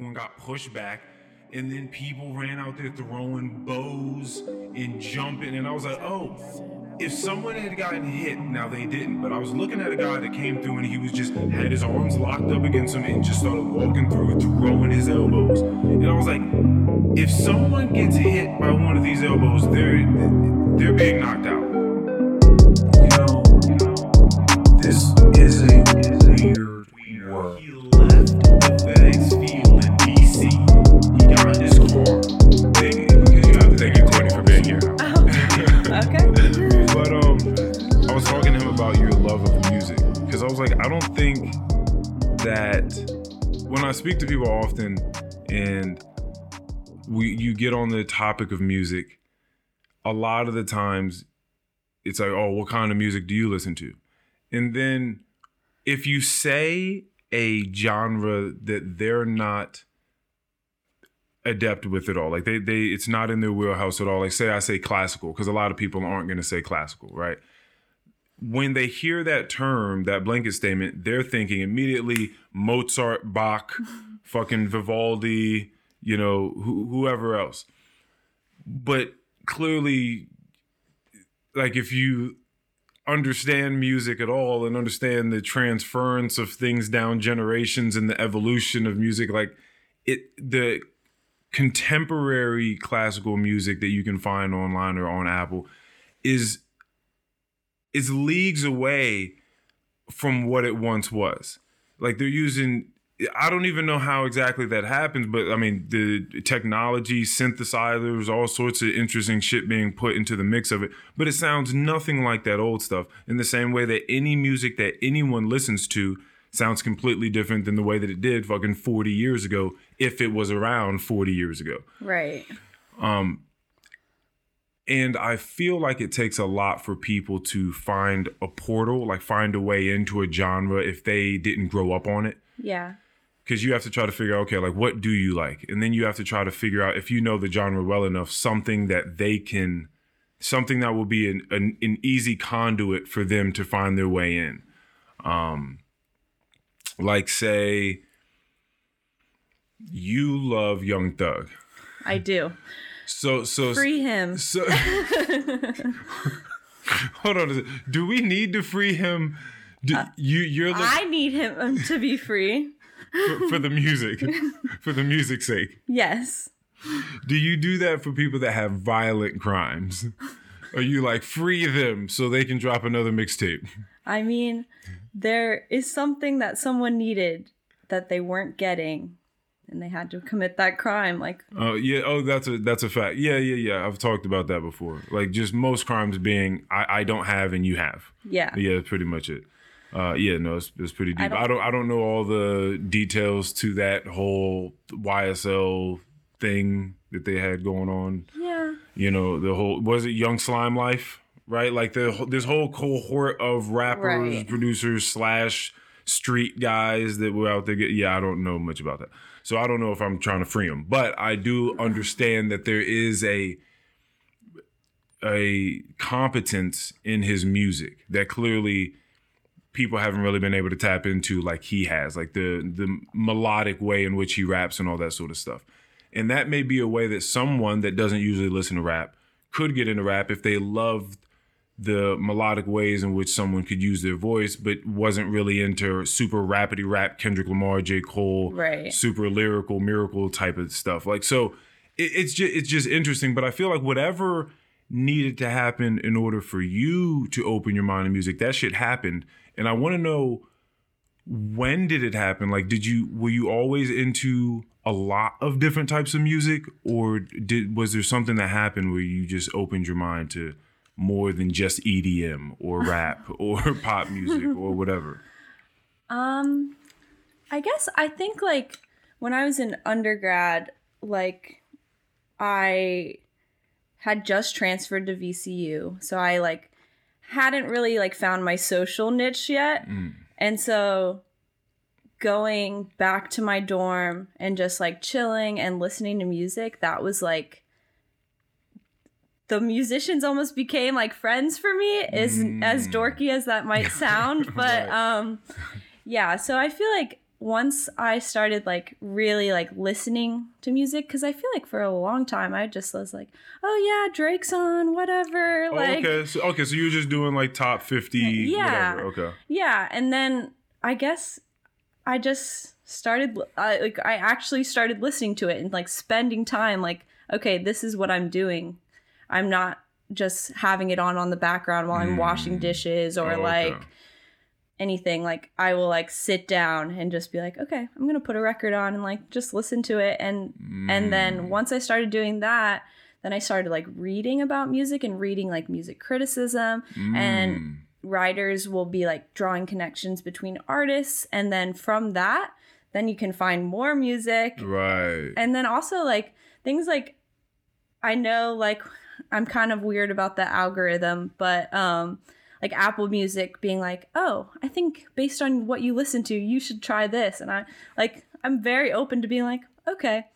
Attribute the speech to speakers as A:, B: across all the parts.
A: one got pushed back, and then people ran out there throwing bows and jumping, and I was like, oh, if someone had gotten hit, now they didn't, but I was looking at a guy that came through and he was just had his arms locked up against him and just started walking through, throwing his elbows, and I was like, if someone gets hit by one of these elbows, they're they're being knocked out. You know, this is a speak to people often and we you get on the topic of music, a lot of the times it's like, oh, what kind of music do you listen to? And then if you say a genre that they're not adept with at all, like they they it's not in their wheelhouse at all. Like say I say classical, because a lot of people aren't gonna say classical, right? When they hear that term, that blanket statement, they're thinking immediately Mozart, Bach, fucking Vivaldi, you know, who, whoever else. But clearly, like if you understand music at all and understand the transference of things down generations and the evolution of music, like it, the contemporary classical music that you can find online or on Apple is is leagues away from what it once was. Like they're using I don't even know how exactly that happens, but I mean the technology, synthesizers, all sorts of interesting shit being put into the mix of it. But it sounds nothing like that old stuff. In the same way that any music that anyone listens to sounds completely different than the way that it did fucking 40 years ago, if it was around 40 years ago.
B: Right.
A: Um, And I feel like it takes a lot for people to find a portal, like find a way into a genre if they didn't grow up on it.
B: Yeah.
A: Because you have to try to figure out, okay, like what do you like? And then you have to try to figure out if you know the genre well enough, something that they can, something that will be an, an, an easy conduit for them to find their way in. Um, like, say, you love Young Thug.
B: I do.
A: So, so,
B: Free him.
A: so, hold on. a. Do we need to free him? Do, you, you're the,
B: Uh, I need him um, to be free.
A: for, for the music, for the music's sake.
B: Yes.
A: Do you do that for people that have violent crimes? Are you like free them so they can drop another mixtape?
B: I mean, there is something that someone needed that they weren't getting, and they had to commit that crime. Like,
A: Oh yeah. Oh, that's a that's a fact. Yeah, yeah, yeah. I've talked about that before. Like just most crimes being I, I don't have and you have.
B: yeah.
A: Yeah, that's pretty much it. Uh, yeah, no, it's, it's pretty deep. I
B: don't-
A: don't, I don't, know all the details to that whole YSL thing that they had going on.
B: Yeah.
A: You know, the whole was it Young Slime Life, right? Like the whole- this whole cohort of rappers,
B: Right.
A: producers slash street guys that were out there. Get, yeah, I don't know much about that, so I don't know if I'm trying to free him, but I do understand that there is a a competence in his music that clearly people haven't really been able to tap into like he has like the the melodic way in which he raps and all that sort of stuff. And that may be a way that someone that doesn't usually listen to rap could get into rap if they loved the melodic ways in which someone could use their voice but wasn't really into super rapidy rap kendrick lamar j. Cole
B: Right.
A: super lyrical miracle type of stuff. Like so it, it's just it's just interesting but i feel like whatever needed to happen in order for you to open your mind to music that shit happened. And i want to know when did it happen? Like did you were you always into a lot of different types of music or did was there something that happened where you just opened your mind to more than just edm or rap or pop music or whatever?
B: Um, I guess I think like when I was in undergrad, like I had just transferred to VCU, so I like hadn't really like found my social niche yet, and so going back to my dorm and just like chilling and listening to music, that was like the musicians almost became like friends for me is as dorky as that might sound but
A: Right.
B: um yeah so i feel like once I started like really like listening to music, because I feel like for a long time I just was like, oh yeah, Drake's on, whatever.
A: Oh,
B: Like,
A: okay. So, okay. So you're just doing like top 50.
B: Yeah.
A: Whatever. Okay.
B: yeah. And then I guess I just started, I like, I actually started listening to it and like spending time, like, okay, this is what I'm doing. I'm not just having it on on the background while I'm washing
A: Mm.
B: dishes or
A: Oh, okay.
B: like anything like i will like sit down and just be like okay i'm gonna put a record on and like just listen to it and and
A: Mm.
B: then once i started doing that then i started like reading about music and reading like music criticism and
A: Mm.
B: writers will be like drawing connections between artists and then from that then you can find more music
A: Right.
B: and then also like things like I know like I'm kind of weird about the algorithm, but um like Apple Music being like, "Oh, I think based on what you listen to, you should try this." And I like I'm very open to being like, "Okay."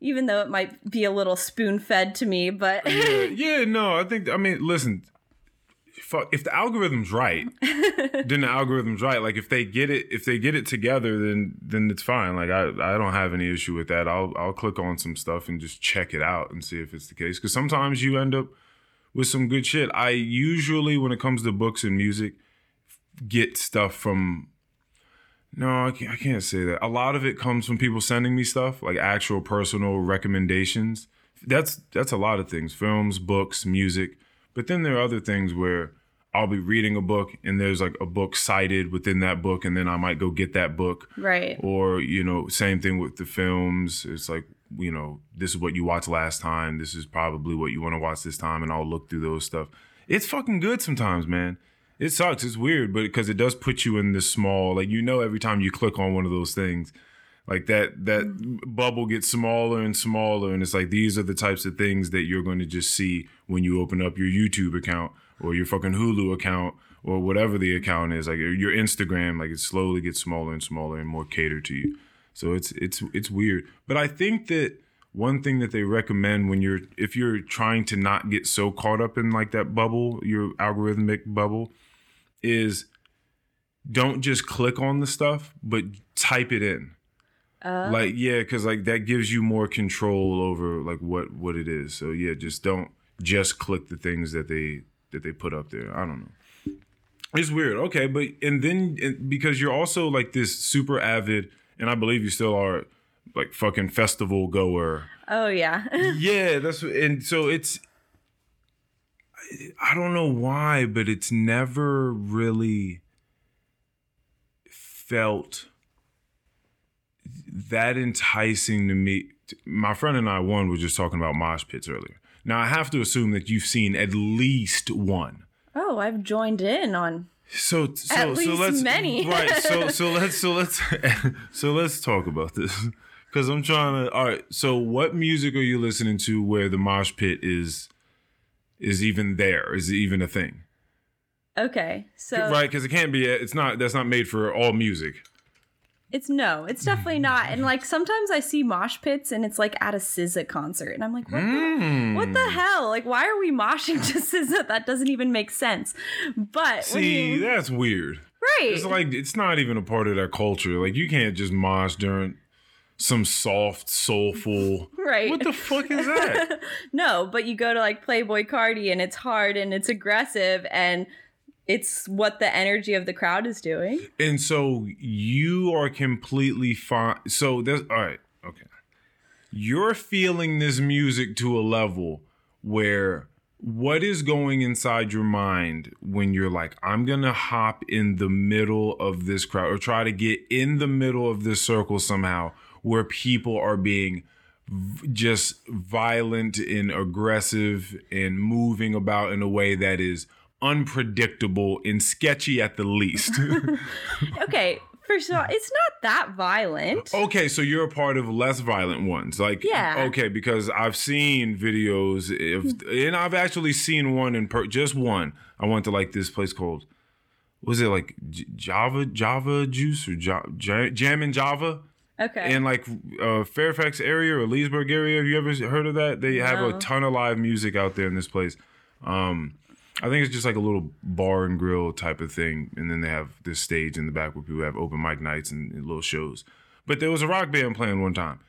B: Even though it might be a little spoon-fed to me, but
A: yeah, yeah, no, I think I mean, listen, fuck, if the algorithm's right, then the algorithm's right. Like if they get it, if they get it together, then then it's fine. Like I I don't have any issue with that. I'll I'll click on some stuff and just check it out and see if it's the case. Because sometimes you end up with some good shit. I usually, when it comes to books and music, get stuff from. No, I can't, I can't say that. A lot of it comes from people sending me stuff, like actual personal recommendations. That's that's a lot of things: films, books, music. But then there are other things where I'll be reading a book and there's like a book cited within that book, and then I might go get that book.
B: right.
A: Or you know, same thing with the films. It's like you know, this is what you watched last time. This is probably what you want to watch this time, and I'll look through those stuff. It's fucking good sometimes, man. It sucks. It's weird, but because it does put you in this small, like you know, every time you click on one of those things, like that that bubble gets smaller and smaller, and it's like these are the types of things that you're going to just see when you open up your YouTube account or your fucking Hulu account or whatever the account is, like your Instagram. Like it slowly gets smaller and smaller and more catered to you. So it's it's it's weird. But I think that one thing that they recommend when you're if you're trying to not get so caught up in like that bubble, your algorithmic bubble, is don't just click on the stuff, but type it in.
B: Uh,
A: Like yeah, because like that gives you more control over like what what it is. So yeah, just don't just click the things that they that they put up there. I don't know. It's weird. Okay, but and then and because you're also like this super avid, and I believe you still are, like fucking festival goer.
B: oh yeah.
A: yeah, that's and so it's. I- I don't know why, but it's never really felt that enticing to me. My friend and I, one, were just talking about mosh pits earlier. Now I have to assume that you've seen at least one.
B: oh, I've joined in on
A: So so
B: At
A: so let's
B: many.
A: right. So so let's so let's so let's talk about this because I'm trying to. All right. So what music are you listening to where the mosh pit is is even there? Is it even a thing?
B: Okay. So
A: right? Because it can't be. It's not. That's not made for all music.
B: It's no, it's definitely not. And like sometimes I see mosh pits and it's like at a SZA concert, and I'm like, what, the,
A: Mm.
B: what the hell? Like, why are we moshing to SZA? That doesn't even make sense. But
A: See,
B: you,
A: that's weird.
B: right,
A: It's like it's not even a part of their culture. Like you can't just mosh during some soft, soulful.
B: right.
A: What the fuck is that?
B: no, but you go to like Playboi Carti and it's hard and it's aggressive and it's what the energy of the crowd is doing.
A: And so you are completely fine. So that's all right. Okay. You're feeling this music to a level where what is going inside your mind when you're like, I'm to hop in the middle of this crowd or try to get in the middle of this circle somehow where people are being just violent and aggressive and moving about in a way that is unpredictable and sketchy at the least.
B: Okay, first of all, it's not that violent.
A: okay, so you're a part of less violent ones. Like
B: Yeah.
A: okay, because I've seen videos of and I've actually seen one in per, just one. I went to like this place called was it like J- Java Java Juice or ja, ja, Jammin Java?
B: Okay.
A: in like uh, Fairfax area or Leesburg area. Have you ever heard of that? They have
B: No.
A: a ton of live music out there in this place. Um, I think it's just like a little bar and grill type of thing, and then they have this stage in the back where people have open mic nights and, and little shows. But there was a rock band playing one time,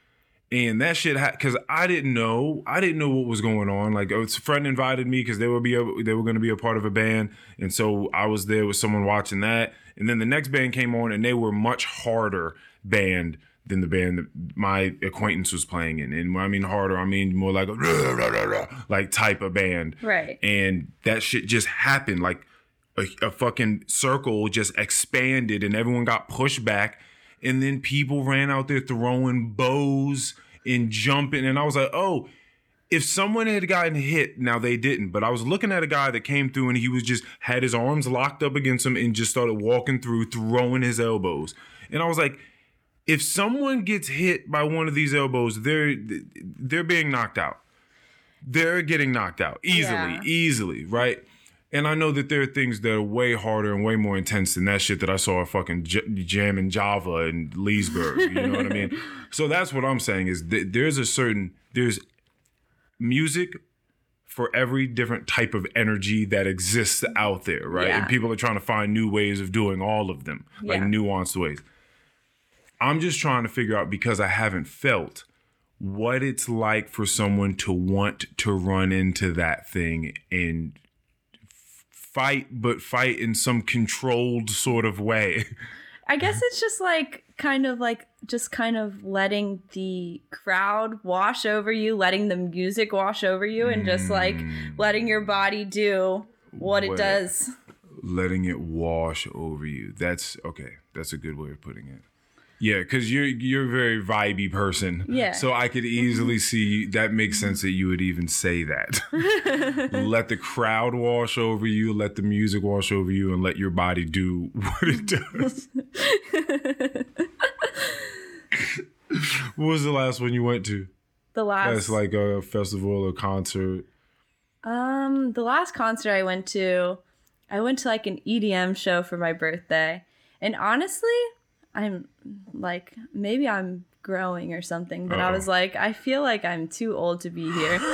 A: and that shit because I didn't know I didn't know what was going on. Like a friend invited me because they would be a, they were going to be a part of a band, and so I was there with someone watching that. And then the next band came on, and they were much harder band than the band that my acquaintance was playing in. And when I mean harder, I mean more like a rah, rah, rah, like type of band.
B: Right.
A: And that shit just happened. Like a, a fucking circle just expanded and everyone got pushed back. And then people ran out there throwing bows and jumping. And I was like, oh, if someone had gotten hit, now they didn't, but I was looking at a guy that came through and he was just had his arms locked up against him and just started walking through, throwing his elbows. And I was like, if someone gets hit by one of these elbows, they're they're being knocked out. They're getting knocked out easily, yeah. easily, right? And I know that there are things that are way harder and way more intense than that shit that I saw a fucking j- Jammin Java and Leesburg. You know what I mean? So that's what I'm saying is that there's a certain there's music for every different type of energy that exists out there, right? Yeah. And people are trying to find new ways of doing all of them, like yeah. nuanced ways. I'm just trying to figure out because I haven't felt what it's like for someone to want to run into that thing and fight, but fight in some controlled sort of way.
B: I guess it's just like kind of like just kind of letting the crowd wash over you, letting the music wash over you, and just like mm. letting your body do what, what it does.
A: Letting it wash over you. That's okay. That's a good way of putting it. Yeah, because you're you're a very vibey person.
B: Yeah.
A: So I could easily see that makes sense that you would even say that. let the crowd wash over you, let the music wash over you, and let your body do what it does. what was the last one you went to?
B: The last.
A: That's like a festival or concert.
B: Um, the last concert I went to, I went to like an EDM show for my birthday, and honestly, I'm like, maybe I'm growing or something, but Uh-oh. I was like, I feel like I'm too old to be here.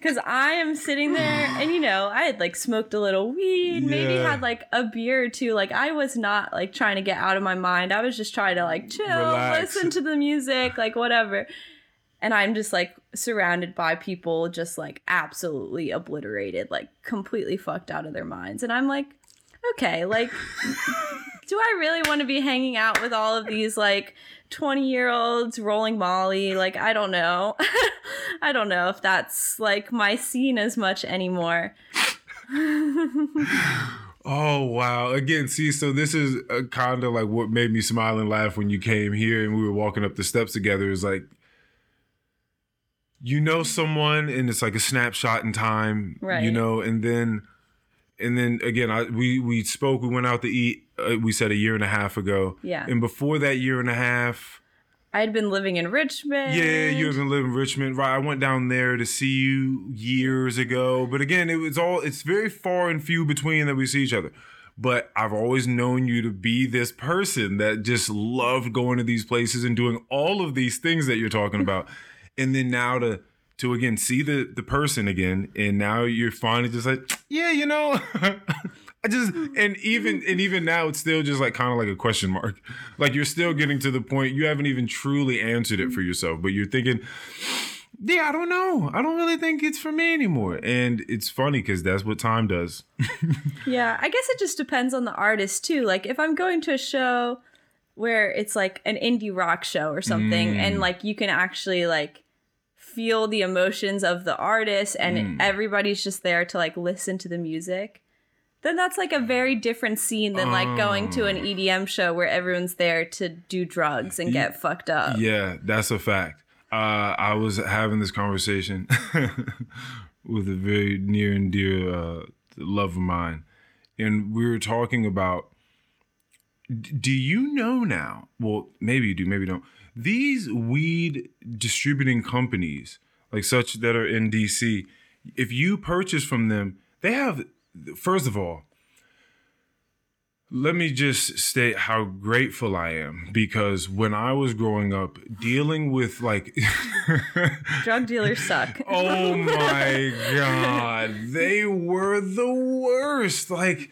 B: Because I am sitting there and, you know, I had like smoked a little weed, yeah. maybe had like a beer or two. Like, I was not like trying to get out of my mind. I was just trying to like chill, Relax. listen to the music, like whatever. And I'm just like surrounded by people just like absolutely obliterated, like completely fucked out of their minds. And I'm like, okay, like, do I really want to be hanging out with all of these like 20 year olds rolling Molly? Like, I don't know. I don't know if that's like my scene as much anymore.
A: Oh wow! Again, see, so this is uh, kind of like what made me smile and laugh when you came here and we were walking up the steps together. Is like you know someone and it's like a snapshot in time, right? You know, and then and then again, I we we spoke. We went out to eat. Uh, we said a year and a half ago.
B: Yeah.
A: And before that year and a half,
B: I had been living in Richmond.
A: Yeah, you had been living in Richmond, right? I went down there to see you years ago, but again, it was all. It's very far and few between that we see each other. But I've always known you to be this person that just loved going to these places and doing all of these things that you're talking about, and then now to to again see the the person again and now you're finally just like yeah you know i just and even and even now it's still just like kind of like a question mark. Like you're still getting to the point you haven't even truly answered it for yourself but you're thinking yeah i don't know. I don't really think it's for me anymore. And it's funny because that's what time does.
B: Yeah i guess it just depends on the artist too. Like if i'm going to a show where it's like an indie rock show or something mm. and like you can actually like feel the emotions of the artist and mm. everybody's just there to like listen to the music then that's like a very different scene than like going to an oh. EDM show where everyone's there to do drugs and get fucked up.
A: Yeah, that's a fact. Uh, I was having this conversation with a very near and dear uh, love of mine, and we were talking about. Do you know now? Well, maybe you do, maybe you don't these weed distributing companies, like such that are in DC, if you purchase from them, they have, first of all, let me just state how grateful I am because when I was growing up, dealing with like
B: Drug dealers suck.
A: oh my god, they were the worst. Like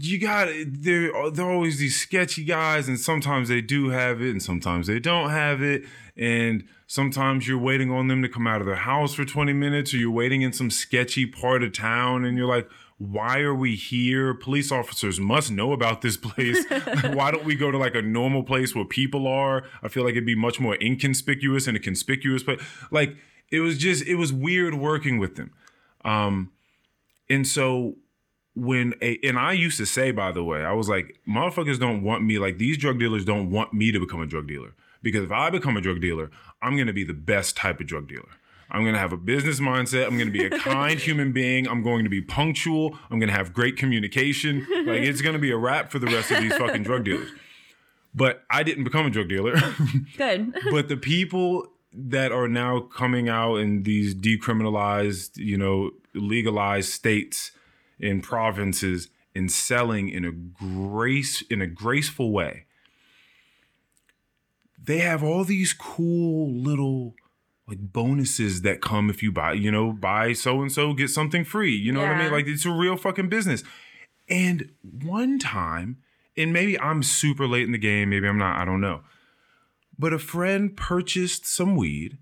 A: you got there. There are always these sketchy guys, and sometimes they do have it, and sometimes they don't have it, and sometimes you're waiting on them to come out of their house for 20 minutes, or you're waiting in some sketchy part of town, and you're like. Why are we here? Police officers must know about this place. Why don't we go to like a normal place where people are? I feel like it'd be much more inconspicuous and a conspicuous place. Like it was just it was weird working with them. Um and so when a and I used to say by the way, I was like, motherfuckers don't want me like these drug dealers don't want me to become a drug dealer. Because if I become a drug dealer, I'm gonna be the best type of drug dealer. I'm gonna have a business mindset. I'm gonna be a kind human being. I'm going to be punctual. I'm gonna have great communication. Like it's gonna be a wrap for the rest of these fucking drug dealers. But I didn't become a drug dealer.
B: Good.
A: but the people that are now coming out in these decriminalized, you know, legalized states in provinces and selling in a grace in a graceful way. They have all these cool little like bonuses that come if you buy, you know, buy so and so get something free. You know what I mean? Like it's a real fucking business. And one time, and maybe I'm super late in the game, maybe I'm not, I don't know. But a friend purchased some weed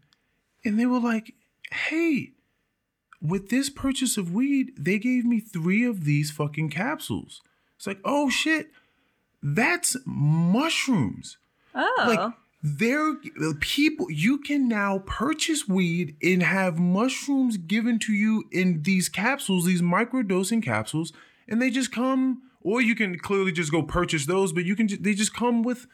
A: and they were like, hey, with this purchase of weed, they gave me three of these fucking capsules. It's like, oh shit, that's mushrooms.
B: Oh.
A: Like, there, people, you can now purchase weed and have mushrooms given to you in these capsules, these microdosing capsules, and they just come, or you can clearly just go purchase those, but you can, they just come with,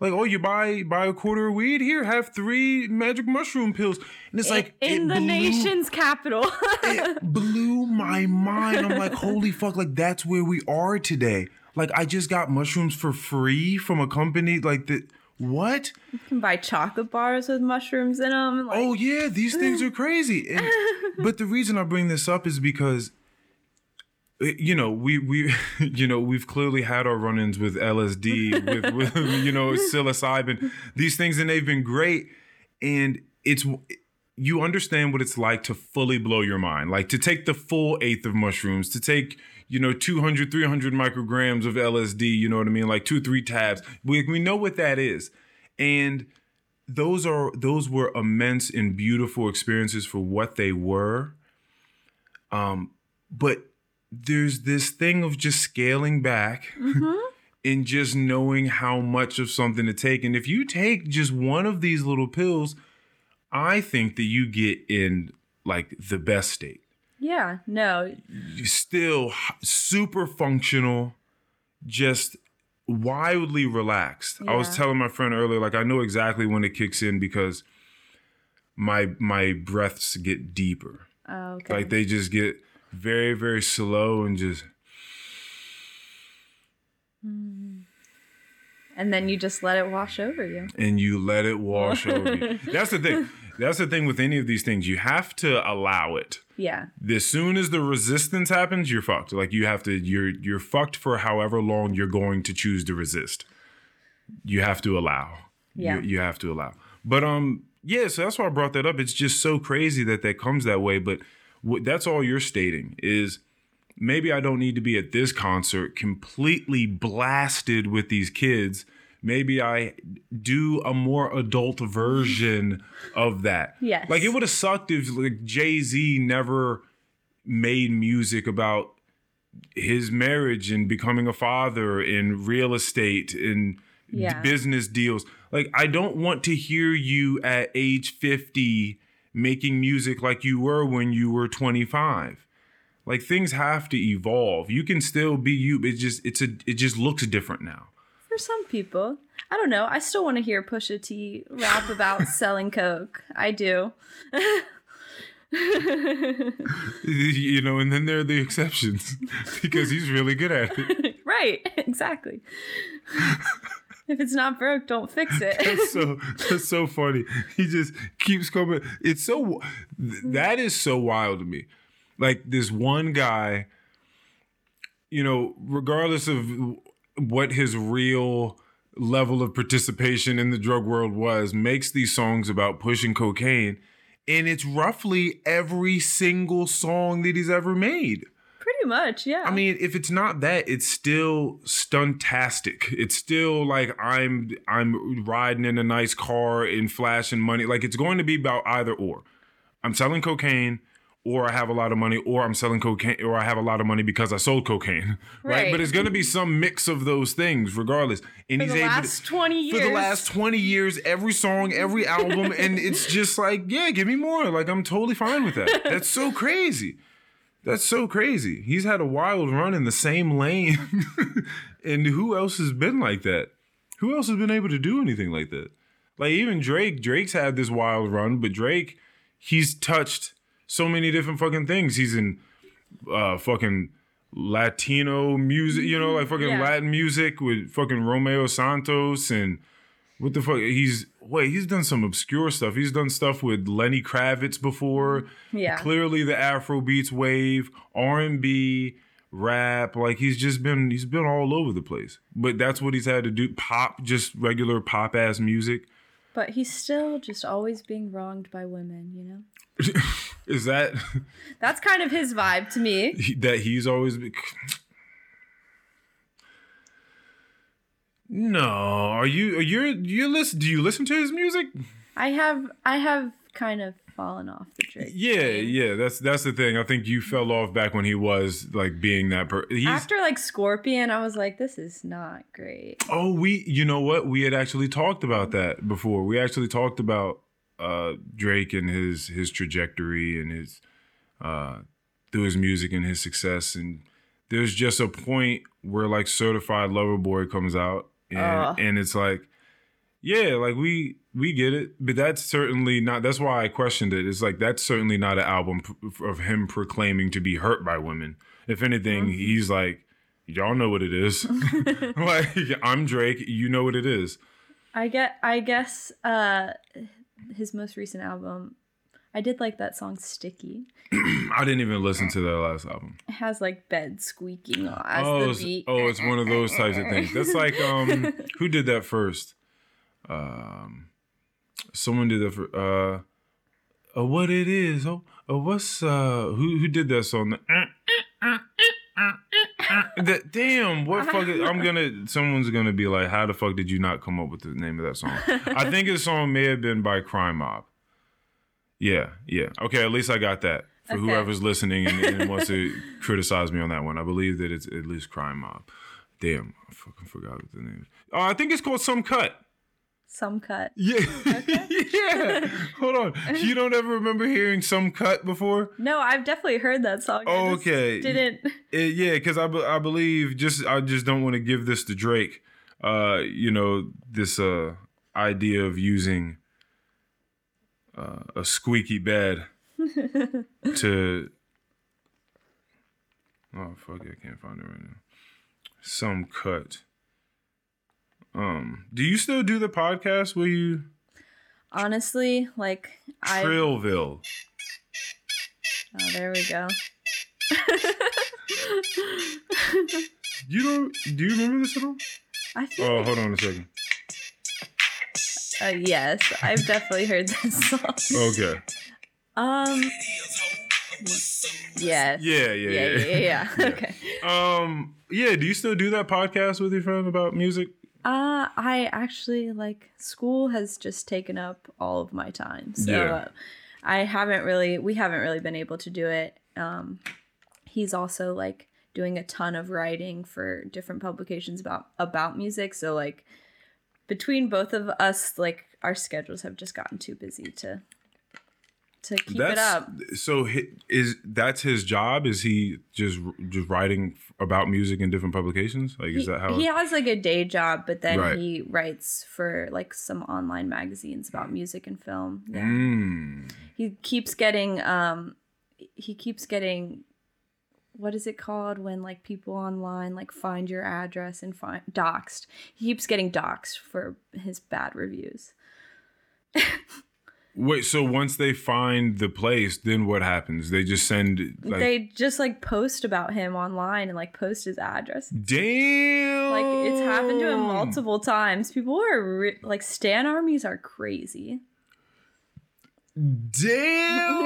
A: like, oh, you buy buy a quarter of weed here, have three magic mushroom pills, and it's like
B: in
A: it
B: the
A: blew-
B: nation's capital.
A: it blew my mind. I'm like, holy fuck, like that's where we are today. Like I just got mushrooms for free from a company like that. What?
B: you can buy chocolate bars with mushrooms in them. Like,
A: Oh yeah, these things are crazy. And, but the reason I bring this up is because you know we we you know we've clearly had our run-ins with LSD with, with you know psilocybin. These things and they've been great. And it's you understand what it's like to fully blow your mind. Like to take the full eighth of mushrooms to take you know 200 300 micrograms of LSD you know what I mean? Like two three tabs. We, we know what that is. And those are those were immense and beautiful experiences for what they were. Um but there's this thing of just scaling back mm-hmm. and just knowing how much of something to take. And if you take just one of these little pills i think that you get in like the best state.
B: Yeah, no,
A: still super functional just wildly relaxed. I was telling my friend earlier like i know exactly when it kicks in because my my breaths get deeper.
B: Oh, okay.
A: like they just get very very slow and just
B: and then you just let it wash over you.
A: and you let it wash over you. That's the thing. That's the thing with any of these things. You have to allow it.
B: Yeah,
A: as soon as the resistance happens you're fucked. Like you have to you're you're fucked for however long you're going to choose to resist. You have to allow.
B: Yeah.
A: you, you have to allow. But um yeah so that's why i brought that up. It's just so crazy that that comes that way but that's all you're stating is maybe i don't need to be at this concert completely blasted with these kids maybe i do a more adult version of that
B: Yes.
A: like it would have sucked if like jay-z never made music about his marriage and becoming a father in real estate and
B: Yeah.
A: business deals. Like I don't want to hear you at age 50 making music like you were when you were 25. Like things have to evolve. You can still be you. It just it's a it just looks different now.
B: for some people. I don't know. I still want to hear Pusha T rap about selling coke. I do.
A: you know, and then there are the exceptions because he's really good at it.
B: right, exactly. If it's not broke, don't fix it.
A: That's so that's so funny. He just keeps coming. It's so mm. that is so wild to me. Like this one guy you know, regardless of what his real level of participation in the drug world was, makes these songs about pushing cocaine. And it's roughly every single song that he's ever made.
B: Much, yeah.
A: I mean, if it's not that, it's still stuntastic. It's still like I'm I'm riding in a nice car and flashing money. Like it's going to be about either or. I'm selling cocaine or I have a lot of money, or I'm selling cocaine, or I have a lot of money because I sold cocaine, right?
B: Right.
A: But it's going to be some mix of those things, regardless. And
B: for
A: he's
B: the last
A: to,
B: 20 years.
A: for the last 20 years, every song, every album, and it's just like, yeah, give me more. Like I'm totally fine with that. That's so crazy. That's so crazy. He's had a wild run in the same lane, and who else has been like that? Who else has been able to do anything like that? Like even Drake. Drake's had this wild run, but Drake, he's touched so many different fucking things. He's in uh fucking Latino music, you know, like fucking
B: Yeah.
A: Latin music with fucking Romeo Santos and what the fuck? He's wait, he's done some obscure stuff. He's done stuff with Lenny Kravitz before.
B: Yeah.
A: Clearly the Afro beats wave, R and B, rap. Like he's just been he's been all over the place. But that's what he's had to do. Pop, just regular pop ass music.
B: But he's still just always being wronged by women, you know?
A: Is that
B: That's kind of his vibe to me.
A: he- that he's always been No, are you are you you listen do you listen to his music?
B: I have I have kind of fallen off the Drake.
A: Yeah, yeah, that's that's the thing. I think you fell off back when he was like being that per he's
B: After like Scorpion, I was like, this is not great.
A: Oh, we you know what? We had actually talked about that before. We actually talked about uh Drake and his his trajectory and his uh through his music and his success and there's just a point where like certified lover boy comes out and
B: Ugh.
A: and it's like yeah, like we we get it, but that's certainly not. That's why I questioned it. It's like that's certainly not an album of him proclaiming to be hurt by women. If anything, he's like, y'all know what it is. like I'm Drake, you know what it is.
B: I get I guess uh his most recent album I did like that song Sticky.
A: I didn't even listen to their last album.
B: It has like bed squeaking as
A: oh,
B: the
A: it's,
B: beat.
A: oh, it's one of those types of things. That's like um, who did that first? Um, someone did that for uh, oh, what it is? Oh, oh what's uh, who who did that song? that damn, what fuck? Is, I'm gonna. Someone's gonna be like, how the fuck did you not come up with the name of that song? I think the song may have been by Crime Mob. Yeah, yeah. Okay, at least I got that. For
B: Okay.
A: whoever's listening and, and wants to criticize me on that one, I believe that it's at least Crime Mob. Damn, I fucking forgot what the name is. Oh, I think it's called Some Cut.
B: Some cut.
A: Yeah. yeah. Hold on. You don't ever remember hearing Some Cut before?
B: No, I've definitely heard that song.
A: Oh, okay.
B: Didn't
A: Uh, yeah, because I, be- I believe just I just don't want to give this to Drake. Uh, you know this uh idea of using uh, a squeaky bed to. Oh fuck! it, I can't find it right now. Some cut. Um, do you still do the podcast Will you
B: honestly like I
A: Trillville?
B: Oh, there we go.
A: You don't? Do you remember this at all?
B: I feel
A: Oh, hold on a second.
B: Uh, yes, I've definitely heard this song.
A: Okay.
B: Um Yes.
A: Yeah, yeah,
B: Yeah,
A: yeah.
B: yeah, yeah, yeah. Okay.
A: Um, yeah. Do you still do that podcast with your friend about music?
B: Uh, I actually like school has just taken up all of my time, so
A: Yeah.
B: uh, I haven't really. We haven't really been able to do it. Um, he's also like doing a ton of writing for different publications about about music. So like between both of us, like our schedules have just gotten too busy to to keep it up.
A: So is that's his job? Is he just just writing about music in different publications? Like, is that how?
B: he has like a day job, but then
A: Right.
B: he writes for like some online magazines about music and film. Yeah.
A: Mm.
B: he keeps getting um he keeps getting what is it called when like people online like find your address and find doxed he keeps getting doxed for his bad reviews
A: Wait, so once they find the place, then what happens? They just send like
B: they just like post about him online and like post his address.
A: damn.
B: Like it's happened to him multiple times. People are re- like stan armies are crazy.
A: Damn.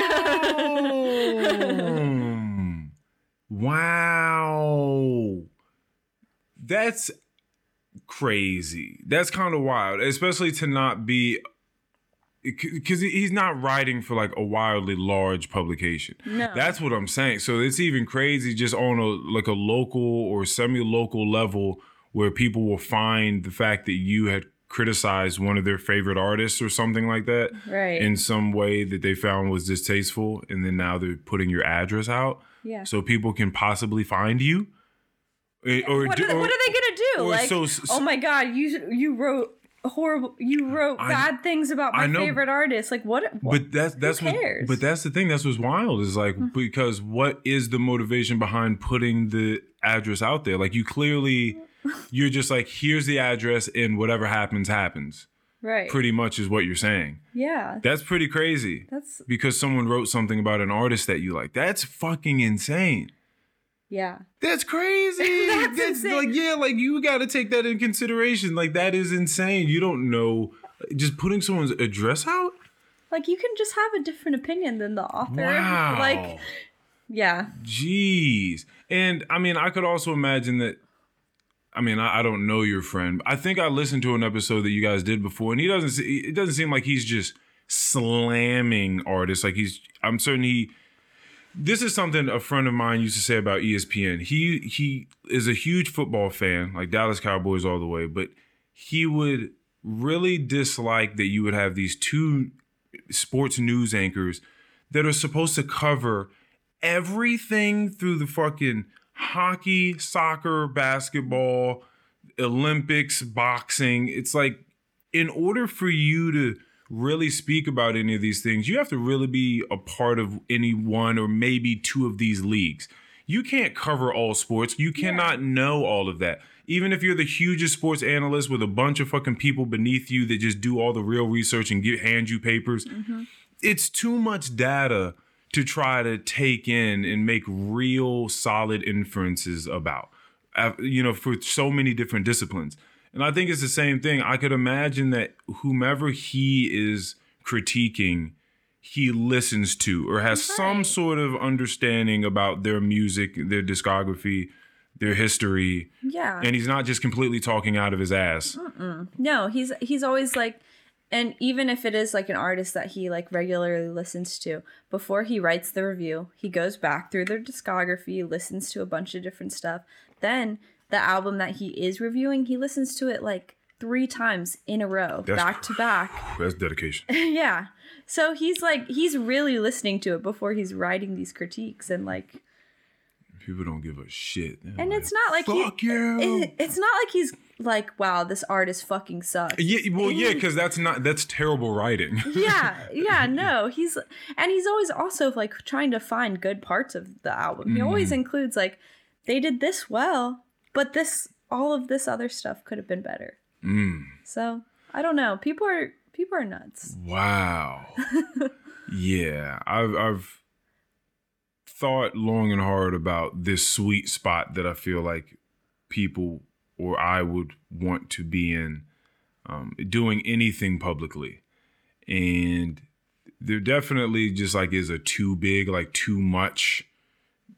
A: wow. That's crazy. That's kind of wild, especially to not be because he's not writing for like a wildly large publication.
B: No.
A: That's what I'm saying. So it's even crazy just on a like a local or semi-local level where people will find the fact that you had criticized one of their favorite artists or something like that
B: Right.
A: in some way that they found was distasteful and then now they're putting your address out
B: yeah.
A: so people can possibly find you Eh, or,
B: what,
A: do-
B: are they,
A: or-
B: what are they gonna do?
A: or
B: Like,
A: so- so-
B: oh my god, you you wrote horrible. You wrote
A: I-
B: bad things about my
A: know,
B: favorite artist. Like what? what
A: but that's that's what
B: cares?
A: but that's the thing that's what's wild is like because what is the motivation behind putting the address out there like you clearly you're just like here's the address and whatever happens happens
B: right?
A: pretty much is what you're saying
B: yeah.
A: that's pretty crazy
B: That's
A: because someone wrote something about an artist that you like that's fucking insane
B: yeah.
A: That's crazy.
B: That's
A: That's,
B: insane.
A: like yeah, like you got to take that in consideration. Like that is insane. You don't know just putting someone's address out.
B: Like you can just have a different opinion than the author.
A: Wow.
B: Like yeah.
A: Jeez. And I mean, I could also imagine that. I mean, I, I don't know your friend. I think I listened to an episode that you guys did before, and he doesn't. se- It doesn't seem like he's just slamming artists. Like he's. I'm certain he. This is something a friend of mine used to say about ESPN. He he is a huge football fan, like Dallas Cowboys all the way, but he would really dislike that you would have these two sports news anchors that are supposed to cover everything through the fucking hockey, soccer, basketball, Olympics, boxing. It's like in order for you to really speak about any of these things, you have to really be a part of any one or maybe two of these leagues. You can't cover all sports. You cannot know all of that. Even if you're the hugest sports analyst with a bunch of fucking people beneath you that just do all the real research and get hand you papers, mm-hmm. it's too much data to try to take in and make real solid inferences about uh, you know for so many different disciplines. And i think it's the same thing. I could imagine that whomever he is critiquing he listens to or has some sort of understanding about their music their discography their history.
B: Yeah.
A: and he's not just completely talking out of his ass.
B: No, he's he's always like and even if it is like an artist that he like regularly listens to, before he writes the review, he goes back through their discography, listens to a bunch of different stuff. Then the album that he is reviewing, he listens to it like 3 times in a row,
A: That's
B: back to back.
A: that's dedication
B: yeah. So he's like he's really listening to it before he's writing these critiques and like
A: people don't give a shit They're
B: and
A: like,
B: it's not like he-
A: you
B: it, it's not like he's like wow, this artist fucking sucks.
A: Yeah, well, yeah, because that's not that's terrible writing.
B: yeah yeah no he's and he's always also like trying to find good parts of the album he always
A: Mm.
B: includes like they did this well but this all of this other stuff could have been better
A: Mm.
B: so i don't know people are people are nuts
A: Wow. yeah, I've I've thought long and hard about this sweet spot that I feel like people or I would want to be in, um, doing anything publicly, and there definitely just like is a too big, like too much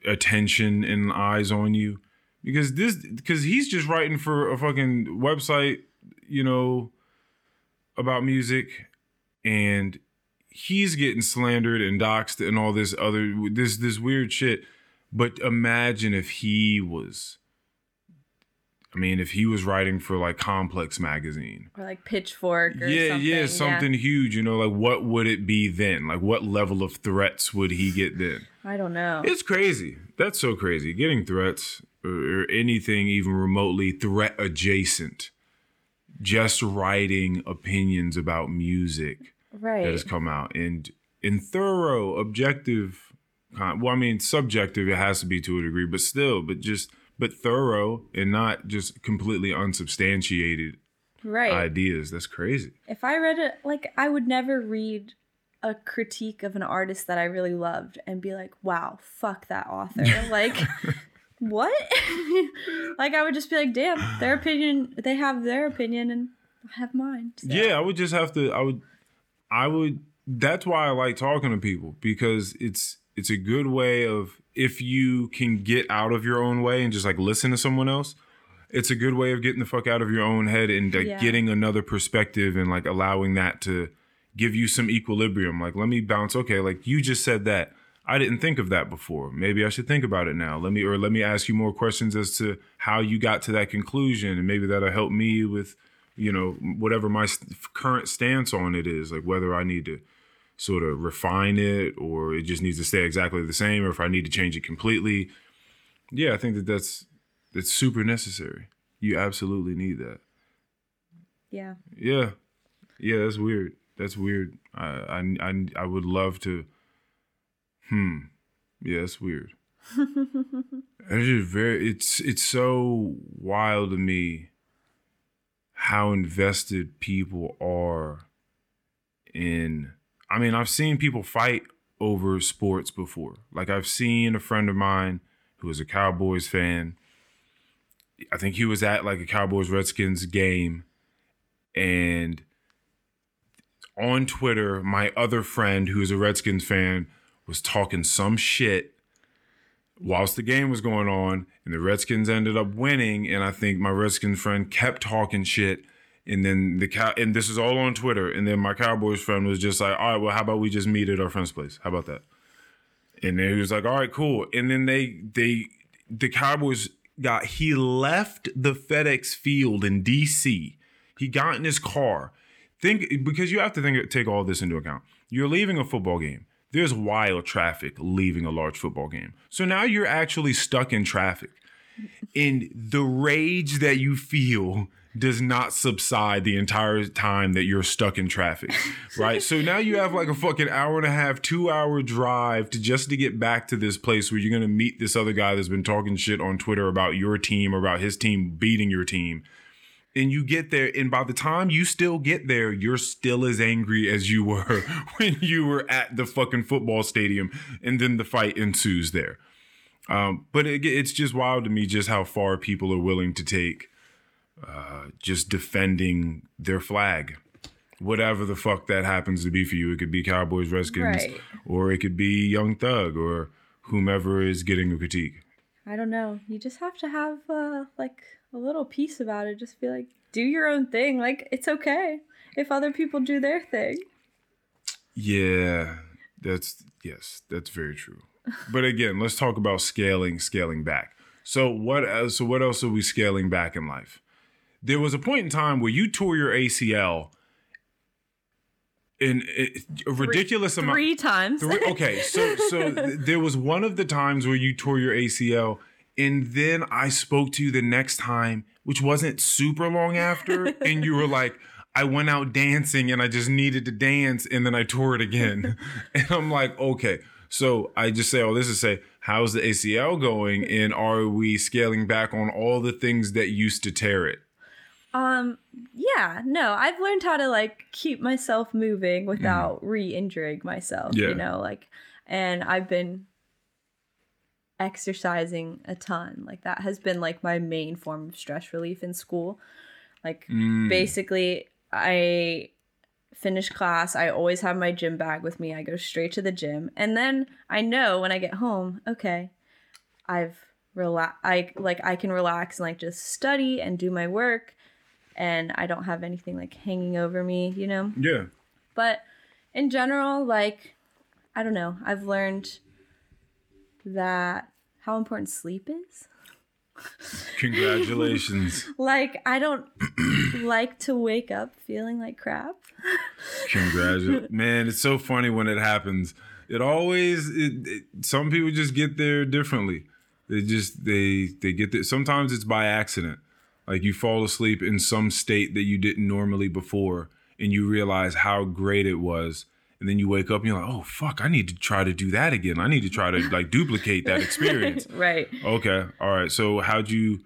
A: attention and eyes on you. Because this because he's just writing for a fucking website, you know, about music. And he's getting slandered and doxxed and all this other this this weird shit. But imagine if he was I mean, if he was writing for like Complex magazine.
B: or like pitchfork or
A: Yeah,
B: something
A: yeah, something huge, you know, like what would it be then? Like what level of threats would he get then?
B: i don't know
A: It's crazy. That's so crazy. Getting threats or, or anything even remotely threat adjacent. Just writing opinions about music
B: right
A: that has come out and in thorough, objective. Well, I mean, subjective it has to be to a degree, but still, but just but thorough and not just completely unsubstantiated
B: right
A: ideas. That's crazy.
B: if i read it like i would never read a critique of an artist that I really loved and be like, wow, fuck that author. like, what? like, I would just be like, damn, their opinion, they have their opinion and I have mine. So.
A: Yeah, I would just have to. I would. I would. That's why I like talking to people because it's it's a good way of if you can get out of your own way and just like listen to someone else. It's a good way of getting the fuck out of your own head and like,
B: Yeah.
A: getting another perspective and like allowing that to give you some equilibrium. Like, let me bounce. Okay, like you just said that. I didn't think of that before. Maybe I should think about it now. Let me or let me ask you more questions as to how you got to that conclusion, and maybe that'll help me with, you know, whatever my current stance on it is. Like whether I need to sort of refine it or it just needs to stay exactly the same, or if I need to change it completely. Yeah, I think that that's that's super necessary. You absolutely need that.
B: Yeah.
A: Yeah, yeah, that's weird. That's weird. I I I, I would love to. Hmm. Yeah, that's weird. it's just very. It's it's so wild to me how invested people are in. I mean, I've seen people fight over sports before. Like I've seen a friend of mine who is a Cowboys fan. I think he was at like a Cowboys Redskins game and on Twitter, my other friend who is a Redskins fan was talking some shit whilst the game was going on, and the Redskins ended up winning. And I think my Redskins friend kept talking shit. And then the cow, and this is all on Twitter. And then my Cowboys friend was just like, "All right, well, how about we just meet at our friend's place? How about that?" And then he was like, "All right, cool." And then they they the Cowboys got he left the FedEx Field in D.C. He got in his car. Think because you have to think take all this into account. You're leaving a football game. There's wild traffic leaving a large football game. So now you're actually stuck in traffic. And the rage that you feel does not subside the entire time that you're stuck in traffic. Right? so now you have like a fucking hour and a half, 2 hour drive to just to get back to this place where you're going to meet this other guy that's been talking shit on Twitter about your team or about his team beating your team and you get there and by the time you still get there you're still as angry as you were when you were at the fucking football stadium and then the fight ensues there um, but it, it's just wild to me just how far people are willing to take uh, just defending their flag whatever the fuck that happens to be for you it could be cowboys redskins
B: Right.
A: or it could be young thug or whomever is getting a critique
B: I don't know. You just have to have uh, like a little piece about it. Just be like, do your own thing. Like it's okay if other people do their thing.
A: Yeah, that's yes, that's very true. But again, let's talk about scaling, scaling back. So what else, so what else are we scaling back in life? There was a point in time where you tore your ACL in eh, a ridiculous amount.
B: Three times.
A: Three, okay, so so th- there was one of the times where you tore your ACL, and then I spoke to you the next time, which wasn't super long after, and you were like, "I went out dancing and I just needed to dance, and then I tore it again," and I'm like, "Okay." So I just say all this to say, how's the ACL going, and are we scaling back on all the things that used to tear it?
B: Um, yeah, no, I've learned how to like keep myself moving without re-injuring myself,
A: Mm. Yeah.
B: you know, like and I've been exercising a ton. Like that has been like my main form of stress relief in school. Like
A: Mm.
B: basically I finish class, I always have my gym bag with me. I go straight to the gym and then I know when I get home, okay, I've relax I like I can relax and like just study and do my work and I don't have anything like hanging over me, you know?
A: Yeah.
B: But in general, like I don't know, I've learned that how important sleep is.
A: Congratulations.
B: Like I don't like to wake up feeling like crap.
A: Congratulations, man! It's so funny when it happens. It always. It, it, some people just get there differently. They just they they get there. Sometimes it's by accident. Like you fall asleep in some state that you didn't normally before, and you realize how great it was, and then you wake up and you're like, oh fuck, I need to try to do that again. I need to try to like duplicate that experience.
B: Right.
A: Okay, all right. So how'd you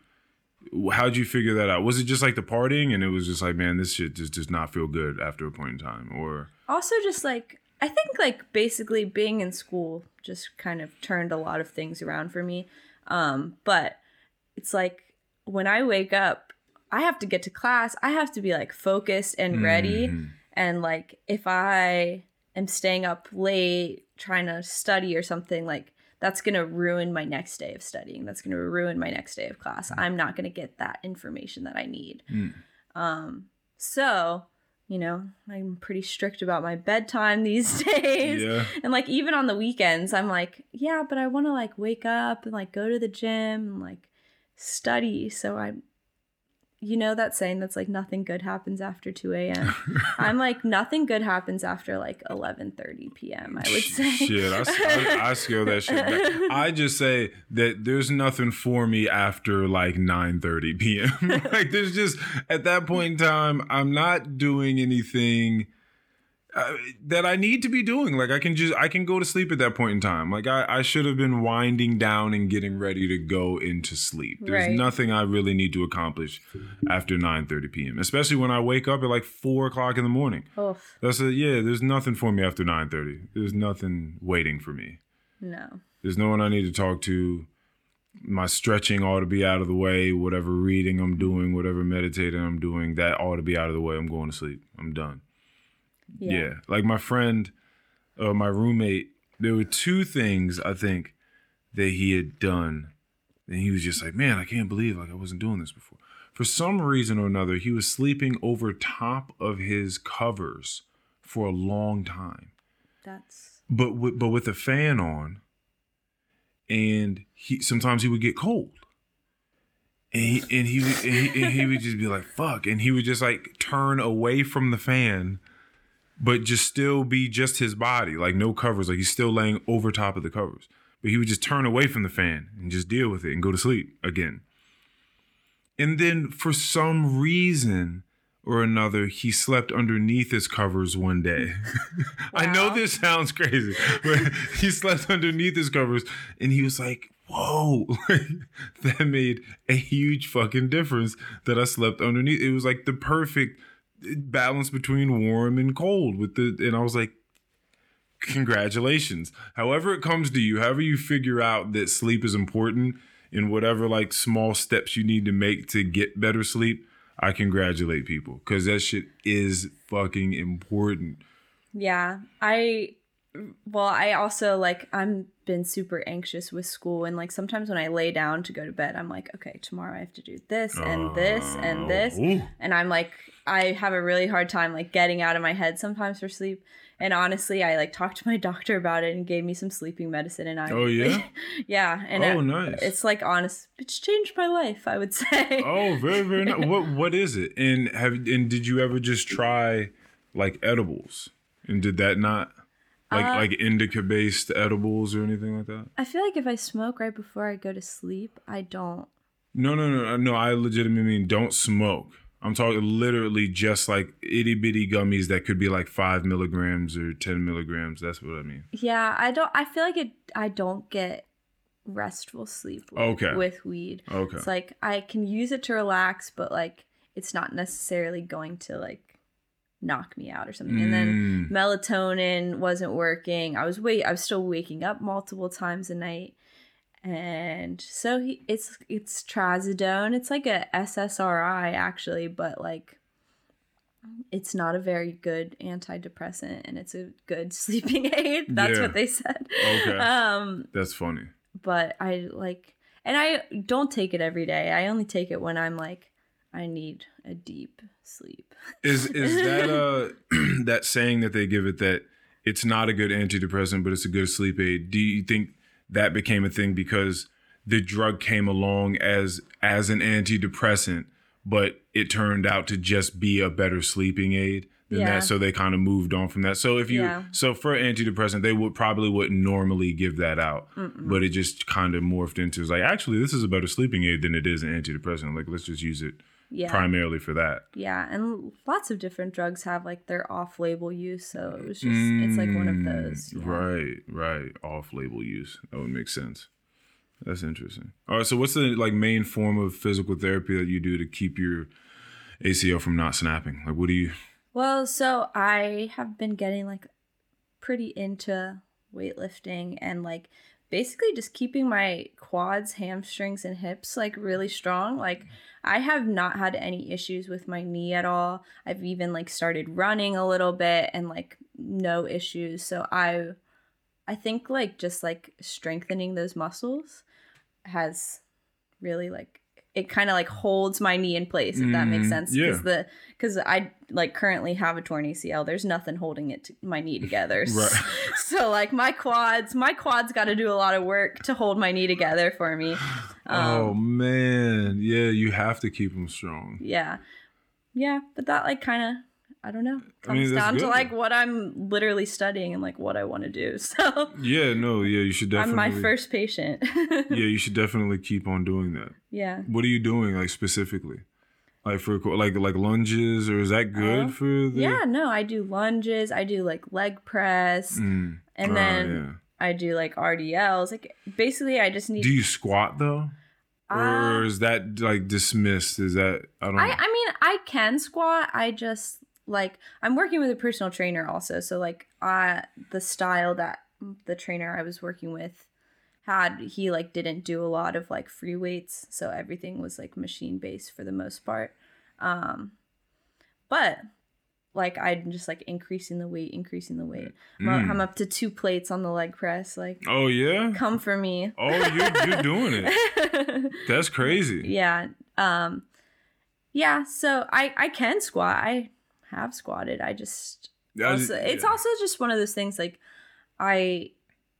A: how'd you figure that out? Was it just like the partying, and it was just like, man, this shit just does not feel good after a point in time, or
B: Also just like I think like basically being in school just kind of turned a lot of things around for me. Um, but it's like when I wake up, I have to get to class. I have to be like focused and ready.
A: Mhm.
B: And like if I am staying up late trying to study or something, like that's gonna ruin my next day of studying. That's gonna ruin my next day of class. I'm not gonna get that information that I need.
A: Mm.
B: Um, so you know, I'm pretty strict about my bedtime these days.
A: Yeah.
B: And like even on the weekends, I'm like, yeah, but I want to like wake up and like go to the gym and like study. So I'm, you know, that saying that's like nothing good happens after 2 a.m. I'm like nothing good happens after like 11:30 p.m. I would say.
A: Shit, I, I, I scale that shit back. I just say that there's nothing for me after like 9:30 p.m. like there's just at that point in time, I'm not doing anything uh, that I need to be doing. Like I can just I can go to sleep at that point in time. Like I, I should have been winding down and getting ready to go into sleep. There's
B: Right.
A: nothing I really need to accomplish after 9:30 p.m. Especially when I wake up at like four o'clock in the morning.
B: Oof,
A: That's a yeah. There's nothing for me after 9:30. There's nothing waiting for me.
B: no.
A: There's no one I need to talk to. My stretching ought to be out of the way. Whatever reading I'm doing, whatever meditating I'm doing, that ought to be out of the way. I'm going to sleep. I'm done. Yeah. Like my friend, uh, my roommate, there were two things I think that he had done. And he was just like, man, I can't believe like I wasn't doing this before. For some reason or another, he was sleeping over top of his covers for a long time
B: That's
A: but with, but with a fan on, and he sometimes he would get cold, and he and he would, and he, and he would just be like fuck, and he would just like turn away from the fan, but just still be just his body, like no covers, like he's still laying over top of the covers, but he would just turn away from the fan and just deal with it and go to sleep again. And then for some reason or another, he slept underneath his covers one day. I know this sounds crazy, but he slept underneath his covers and he was like, Whoa, that made a huge fucking difference that I slept underneath. It was like the perfect balance between warm and cold with the, and I was like, congratulations. However, it comes to you, however, you figure out that sleep is important in whatever like small steps you need to make to get better sleep, I congratulate people because that shit is fucking important.
B: Yeah, I well, I also like I'm been super anxious with school and like sometimes when I lay down to go to bed, I'm like, okay, tomorrow I have to do this and this and this.
A: Oh, ooh.
B: And I'm like I have a really hard time like getting out of my head sometimes for sleep. And honestly, I like talked to my doctor about it and gave me some sleeping medicine and I
A: Oh, yeah?
B: yeah, and
A: oh,
B: it-
A: nice.
B: it's like honest it's changed my life, I would say.
A: oh, very, very nice. What what is it? And have and did you ever just try like edibles? And did that not like
B: Uh,
A: like indica based edibles or anything like that?
B: I feel like if I smoke right before I go to sleep, I don't
A: No, no, no, no. I legitimately mean don't smoke. I'm talking literally just like itty bitty gummies that could be like five milligrams or ten milligrams. That's what I mean.
B: Yeah, I don't. I feel like it. I don't get restful sleep. With,
A: Okay.
B: With weed,
A: Okay.
B: it's like I can use it to relax, but like it's not necessarily going to like knock me out or something. And then
A: Mm.
B: melatonin wasn't working. I was wait. I was still waking up multiple times a night. And so he, it's it's trazodone. It's like a SSRI actually, but like it's not a very good antidepressant and it's a good sleeping aid. That's
A: Yeah.
B: what they said.
A: Okay.
B: Um,
A: That's funny.
B: but I like and I don't take it every day. I only take it when I'm like I need a deep sleep.
A: Is is that uh that saying that they give it that it's not a good antidepressant, but it's a good sleep aid? Do you think that became a thing because the drug came along as as an antidepressant, but it turned out to just be a better sleeping aid than
B: Yeah.
A: that? So they kind of moved on from that. So if you
B: Yeah.
A: so for antidepressant, they would probably wouldn't normally give that out, but it just kind of morphed into like actually this is a better sleeping aid than it is an antidepressant. Like let's just use it
B: Yeah.
A: primarily for that.
B: Yeah, and lots of different drugs have like their off-label use, so it was just it's like one of
A: Mm,
B: those. yeah.
A: Right, right. Off label use. That would make sense. That's interesting. All right, so what's the like main form of physical therapy that you do to keep your ACL from not snapping? Like what do you
B: Well, so I have been getting like pretty into weightlifting and like basically just keeping my quads, hamstrings, and hips like really strong. Like mm-hmm. I have not had any issues with my knee at all. I've even like started running a little bit and like no issues. So I I think like just like strengthening those muscles has really like it kind of like holds my knee in place if that makes
A: Mhm,
B: sense
A: yeah.
B: because the because i like currently have a torn acl there's nothing holding it to my knee together
A: Right.
B: so like my quads my quads got to do a lot of work to hold my knee together for me
A: oh
B: Um,
A: man, yeah, you have to keep them strong.
B: yeah yeah but that like kind of i don't know
A: I mean,
B: comes down to like what i'm literally studying and like what i want to do so
A: Yeah, no, yeah, you should
B: i'm
A: definitely.
B: my first patient
A: Yeah, you should definitely keep on doing that.
B: yeah
A: What are you doing, like specifically? Like for like like lunges, or is that good
B: Uh,
A: for the?
B: Yeah, no, I do lunges, I do like leg press,
A: Mm.
B: and
A: Oh,
B: then
A: yeah.
B: I do like RDLs. Like basically I just need
A: Do you squat though, or
B: Uh,
A: is that like dismissed? Is that I don't.
B: I
A: know.
B: I mean, I can squat. I just like I'm working with a personal trainer also. So like I the style that the trainer I was working with had he like didn't do a lot of like free weights, so everything was like machine based for the most part. Um but like I'm just like increasing the weight, increasing the weight. I'm,
A: Mm.
B: I'm up to two plates on the leg press. Like
A: oh yeah.
B: come for me.
A: Oh, you're you're doing it. That's crazy.
B: yeah um yeah so i i can squat i have squatted i just
A: I-
B: also, it's
A: yeah.
B: also just one of those things like i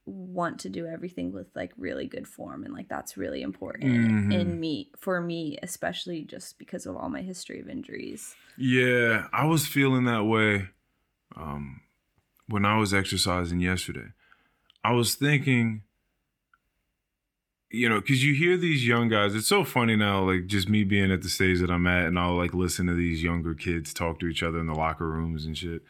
B: want to do everything with like really good form and like that's really important
A: Mhm.
B: in me for me especially just because of all my history of injuries
A: Yeah, I was feeling that way um, when I was exercising yesterday. I was thinking, you know, because you hear these young guys. It's so funny now, like just me being at the stage that I'm at, and I'll like listen to these younger kids talk to each other in the locker rooms and shit.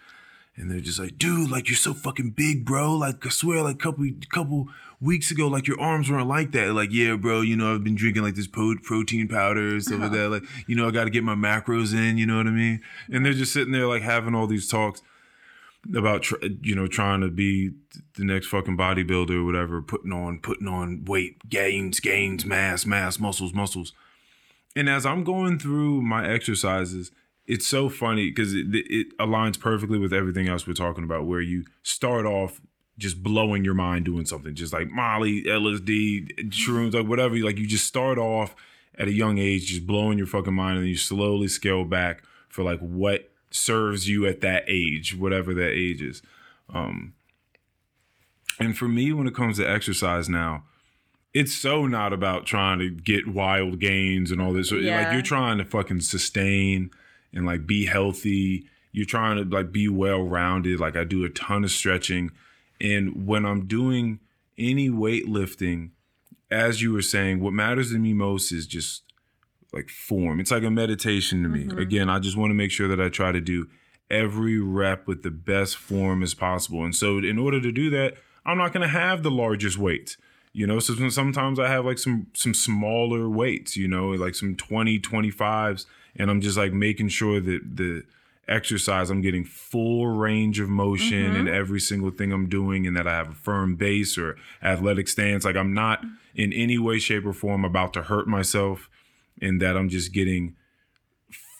A: And they're just like, dude, like you're so fucking big, bro. Like I swear, like couple couple weeks ago, like your arms weren't like that. Like, yeah, bro, you know, I've been drinking like this po- protein powder and stuff like uh-huh. that. Like, you know, I got to get my macros in. You know what I mean? And they're just sitting there like having all these talks about you know trying to be the next fucking bodybuilder or whatever, putting on putting on weight, gains, gains, mass, mass, muscles, muscles. And as I'm going through my exercises, it's so funny because it, it aligns perfectly with everything else we're talking about, where you start off just blowing your mind doing something, just like Molly, LSD, shrooms, like whatever. Like you just start off at a young age, just blowing your fucking mind, and you slowly scale back for like what serves you at that age, whatever that age is. Um, and for me, when it comes to exercise now, it's so not about trying to get wild gains and all this. Like you're trying to fucking sustain and like be healthy. You're trying to like be well rounded. Like I do a ton of stretching. And when I'm doing any weightlifting, as you were saying, what matters to me most is just like form. It's like a meditation to me. Mm-hmm. Again, I just want to make sure that I try to do every rep with the best form as possible. And so in order to do that, I'm not going to have the largest weights. You know, so sometimes I have like some some smaller weights, you know, like some 20, 25s and I'm just like making sure that the exercise I'm getting full range of motion in mm-hmm. every single thing I'm doing and that I have a firm base or athletic stance. Like I'm not in any way shape or form about to hurt myself and that I'm just getting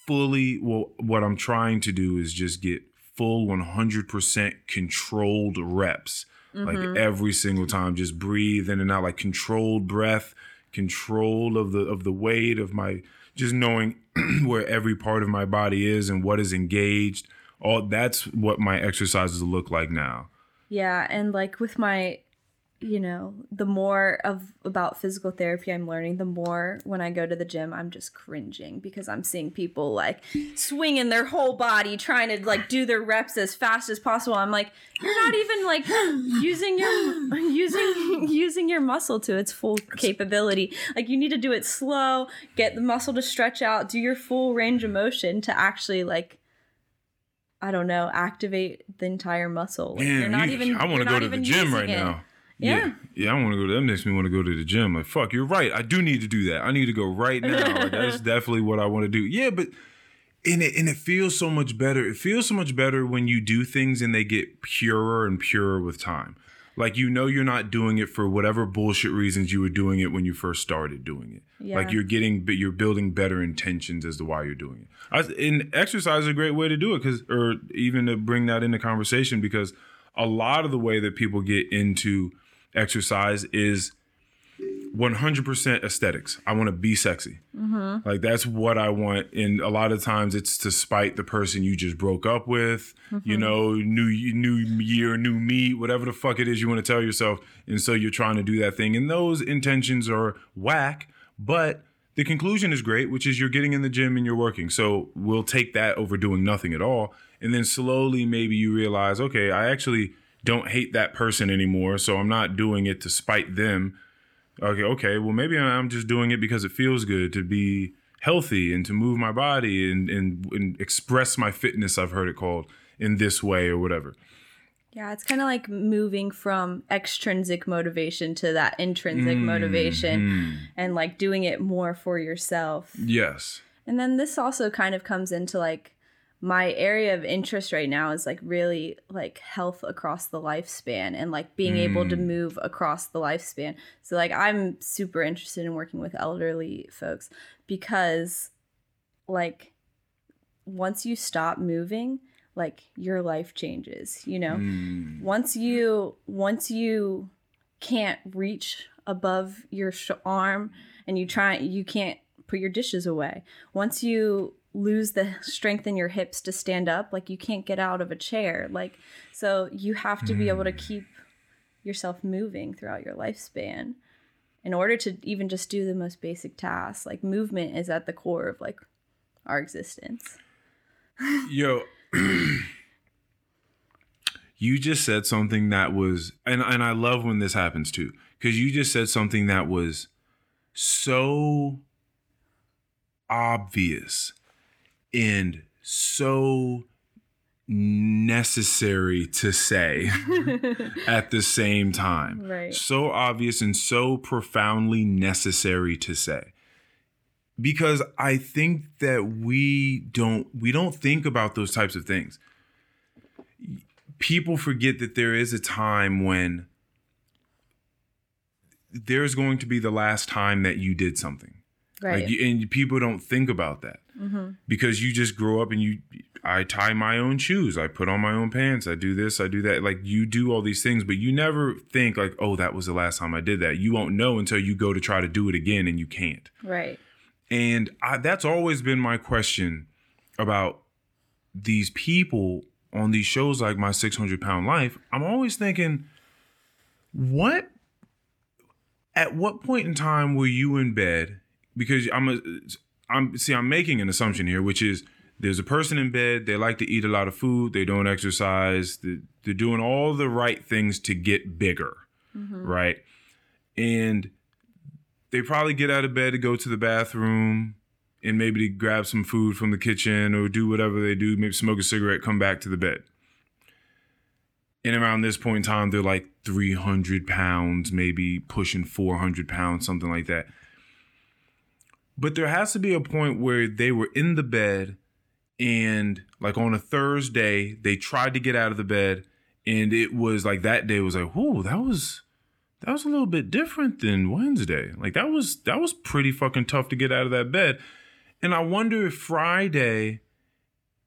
A: fully well what I'm trying to do is just get full 100% controlled reps. Like mm-hmm. every single time just breathe in and out like controlled breath control of the of the weight of my just knowing where every part of my body is and what is engaged. All that's what my exercises look like now.
B: Yeah, and like with my, you know, the more of about physical therapy I'm learning, the more when I go to the gym, I'm just cringing because I'm seeing people like swinging their whole body trying to like do their reps as fast as possible. I'm like, you're not even like using your using using your muscle to its full capability. Like you need to do it slow, get the muscle to stretch out, do your full range of motion to actually like I don't know, activate the entire muscle. Like, you're not
A: you-
B: even.
A: I want to go to the gym right
B: it.
A: now.
B: Yeah.
A: yeah, I want to go. to That makes me want to go to the gym. Like, fuck, you're right. I do need to do that. I need to go right now. That's definitely what I want to do. Yeah, but and it and it feels so much better. It feels so much better when you do things and they get purer and purer with time. Like you know you're not doing it for whatever bullshit reasons you were doing it when you first started doing it.
B: Yeah.
A: Like you're getting but you're building better intentions as to why you're doing it. I, and exercise is a great way to do it cuz or even to bring that into conversation because a lot of the way that people get into exercise is 100% aesthetics. I want to be sexy. Mm-hmm. Like that's what I want. And a lot of times it's to spite the person you just broke up with. You mm-hmm. know, new new year, new me, whatever the fuck it is you want to tell yourself. And so you're trying to do that thing. And those intentions are whack, but the conclusion is great, which is you're getting in the gym and you're working. So we'll take that over doing nothing at all. And then slowly maybe you realize, okay, I actually don't hate that person anymore. So I'm not doing it to spite them okay, okay, well maybe I'm just doing it because it feels good to be healthy and to move my body and, and, and express my fitness, I've heard it called, in this way or whatever.
B: Yeah, it's kind of like moving from extrinsic motivation to that intrinsic mm-hmm. motivation and like doing it more for yourself.
A: Yes.
B: And then this also kind of comes into like my area of interest right now is like really like health across the lifespan and like being able to move across the lifespan. So like I'm super interested in working with elderly folks because like once you stop moving, like your life changes, you know?
A: Mm.
B: Once you once you can't reach above your sh- arm and you try you can't put your dishes away. Once you lose the strength in your hips to stand up, like you can't get out of a chair. Like so you have to be able to hmm. keep yourself moving throughout your lifespan in order to even just do the most basic tasks. Like movement is at the core of like our existence.
A: Yo, you just said something that was, and, and I love when this happens too, because you just said something that was so obvious and so necessary to say at the same time.
B: Right.
A: So obvious and so profoundly necessary to say. Because I think that we don't we don't think about those types of things. People forget that there is a time when there's going to be the last time that you did something.
B: Right.
A: Like, and people don't think about that mm-hmm. because you just grow up and you. I tie my own shoes. I put on my own pants. I do this. I do that. Like you do all these things, but you never think like, oh, that was the last time I did that. You won't know until you go to try to do it again, and you can't.
B: right.
A: And I, that's always been my question about these people on these shows like My 600 Pound Life. I'm always thinking, what, at what point in time were you in bed? Because I'm a, I'm, see, I'm making an assumption here, which is there's a person in bed, they like to eat a lot of food, they don't exercise, they, they're doing all the right things to get bigger, mm-hmm. right? And they probably get out of bed to go to the bathroom and maybe to grab some food from the kitchen or do whatever they do, maybe smoke a cigarette, come back to the bed. And around this point in time, they're like 300 pounds, maybe pushing 400 pounds, something like that. But there has to be a point where they were in the bed and like on a Thursday, they tried to get out of the bed and it was like that day was like, whoo, that was that was a little bit different than Wednesday. Like that was that was pretty fucking tough to get out of that bed. And I wonder if Friday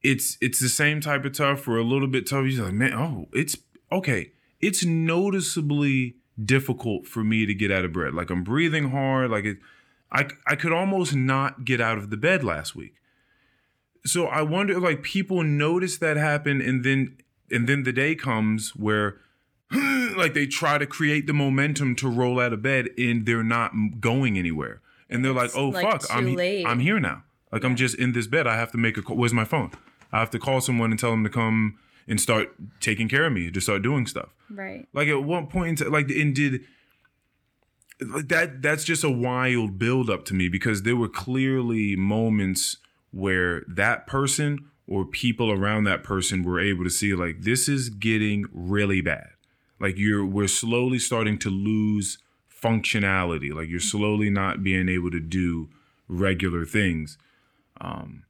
A: it's it's the same type of tough or a little bit tough. You're like, man, oh, it's okay. It's noticeably difficult for me to get out of bed. Like I'm breathing hard. Like it, I I could almost not get out of the bed last week. So I wonder if like people notice that happen and then and then the day comes where like they try to create the momentum to roll out of bed and they're not going anywhere. And they're like, "Oh
B: like,
A: fuck, I'm
B: late."
A: I'm here now. Like I'm just in this bed. I have to make a call. Where's my phone? I have to call someone and tell them to come and start taking care of me, to start doing stuff.
B: Right.
A: Like at one point, like and did that? That's just a wild build up to me because there were clearly moments where that person or people around that person were able to see like this is getting really bad. Like you're we're slowly starting to lose functionality. Like you're slowly not being able to do regular things. Um,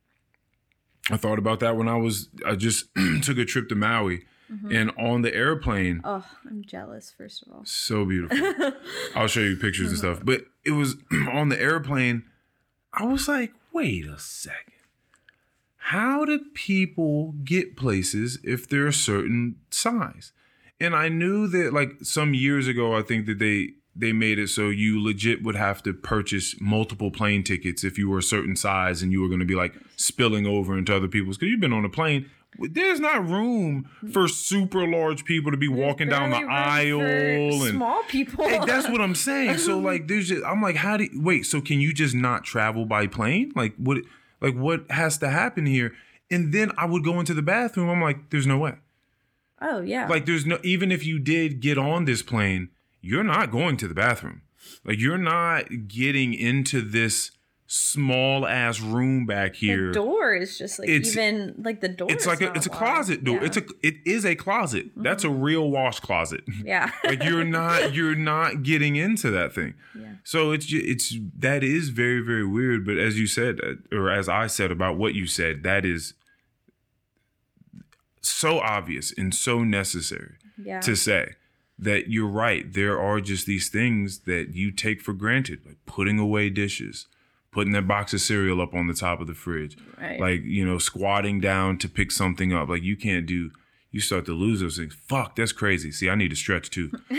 A: I thought about that when I was I just took a trip to Maui
B: Mm-hmm.
A: and on the airplane
B: Oh, I'm jealous. First of all.
A: so beautiful. I'll show you pictures and stuff. But it was on the airplane. I was like, wait a second. How do people get places if they're a certain size? And I knew that like some years ago, I think that they they made it so you legit would have to purchase multiple plane tickets if you were a certain size and you were going to be like spilling over into other people's because you've been on a plane. There's not room for super large people to be walking down the aisle and
B: small people.
A: Hey, that's what I'm saying. So like, there's just I'm like, how do you, wait? So can you just not travel by plane? Like what? Like what has to happen here? And then I would go into the bathroom. I'm like, there's no way.
B: oh yeah.
A: Like there's no even if you did get on this plane, you're not going to the bathroom. Like you're not getting into this small ass room back here.
B: the door is just like
A: It's-
B: even like the door.
A: It's like a it's a
B: wide.
A: closet door.
B: Yeah. Mm-hmm.
A: It's a it is a closet. That's a real wash closet.
B: yeah.
A: like you're not you're not getting into that thing
B: Yeah.
A: so it's it's that is very very weird but as you said uh, or as i said about what you said that is so obvious and so necessary
B: yeah.
A: to say that you're right there are just these things that you take for granted like putting away dishes putting that box of cereal up on the top of the fridge.
B: Right.
A: like you know squatting down to pick something up. Like you can't do you start to lose those things. Fuck that's crazy. See i need to stretch too.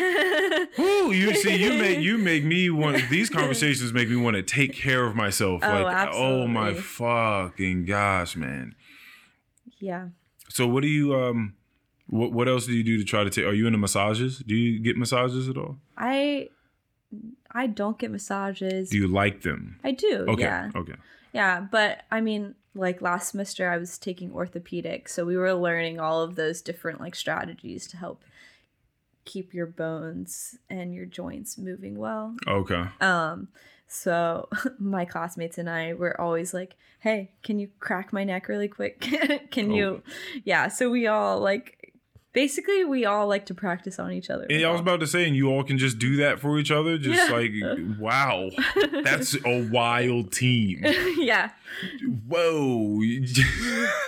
A: Ooh, you see you make you make me want these conversations make me want to take care of myself.
B: Oh,
A: like oh my fucking gosh man.
B: Yeah.
A: so what do you um what what else do you do to try to take are you into massages? Do you get massages at all?
B: I I don't get massages.
A: do you like them
B: I do.
A: okay
B: Yeah.
A: okay
B: Yeah, but I mean, like last semester I was taking orthopedics, so we were learning all of those different like strategies to help keep your bones and your joints moving well.
A: okay
B: Um so my classmates and I were always like, "Hey, can you crack my neck really quick? can
A: Oh.
B: you?" Yeah, so we all like basically we all like to practice on each other.
A: and I was about to say, and you all can just do that for each other. Just
B: Yeah.
A: like, wow, that's a wild team.
B: yeah.
A: Whoa.